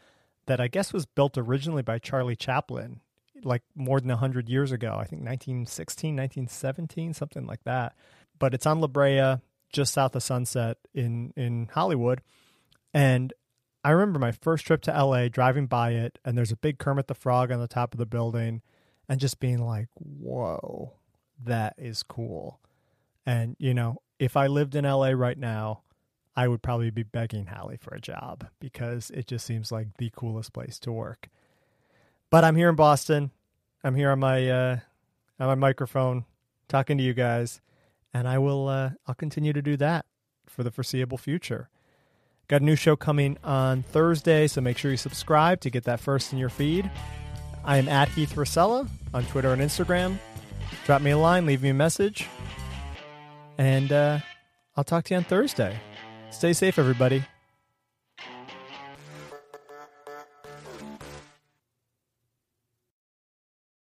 that I guess was built originally by Charlie Chaplin, like more than 100 years ago. I think 1916, 1917, something like that. But it's on La Brea, just south of Sunset in, in Hollywood. And I remember my first trip to LA driving by it, and there's a big Kermit the Frog on the top of the building, and just being like, whoa, that is cool. And, you know, if I lived in LA right now, I would probably be begging Halle for a job because it just seems like the coolest place to work. But I'm here in Boston. I'm here on my uh, on my microphone talking to you guys, and I will uh, I'll continue to do that for the foreseeable future. Got a new show coming on Thursday, so make sure you subscribe to get that first in your feed. I am at Heath Rosella on Twitter and Instagram. Drop me a line, leave me a message, and uh, I'll talk to you on Thursday. Stay safe, everybody.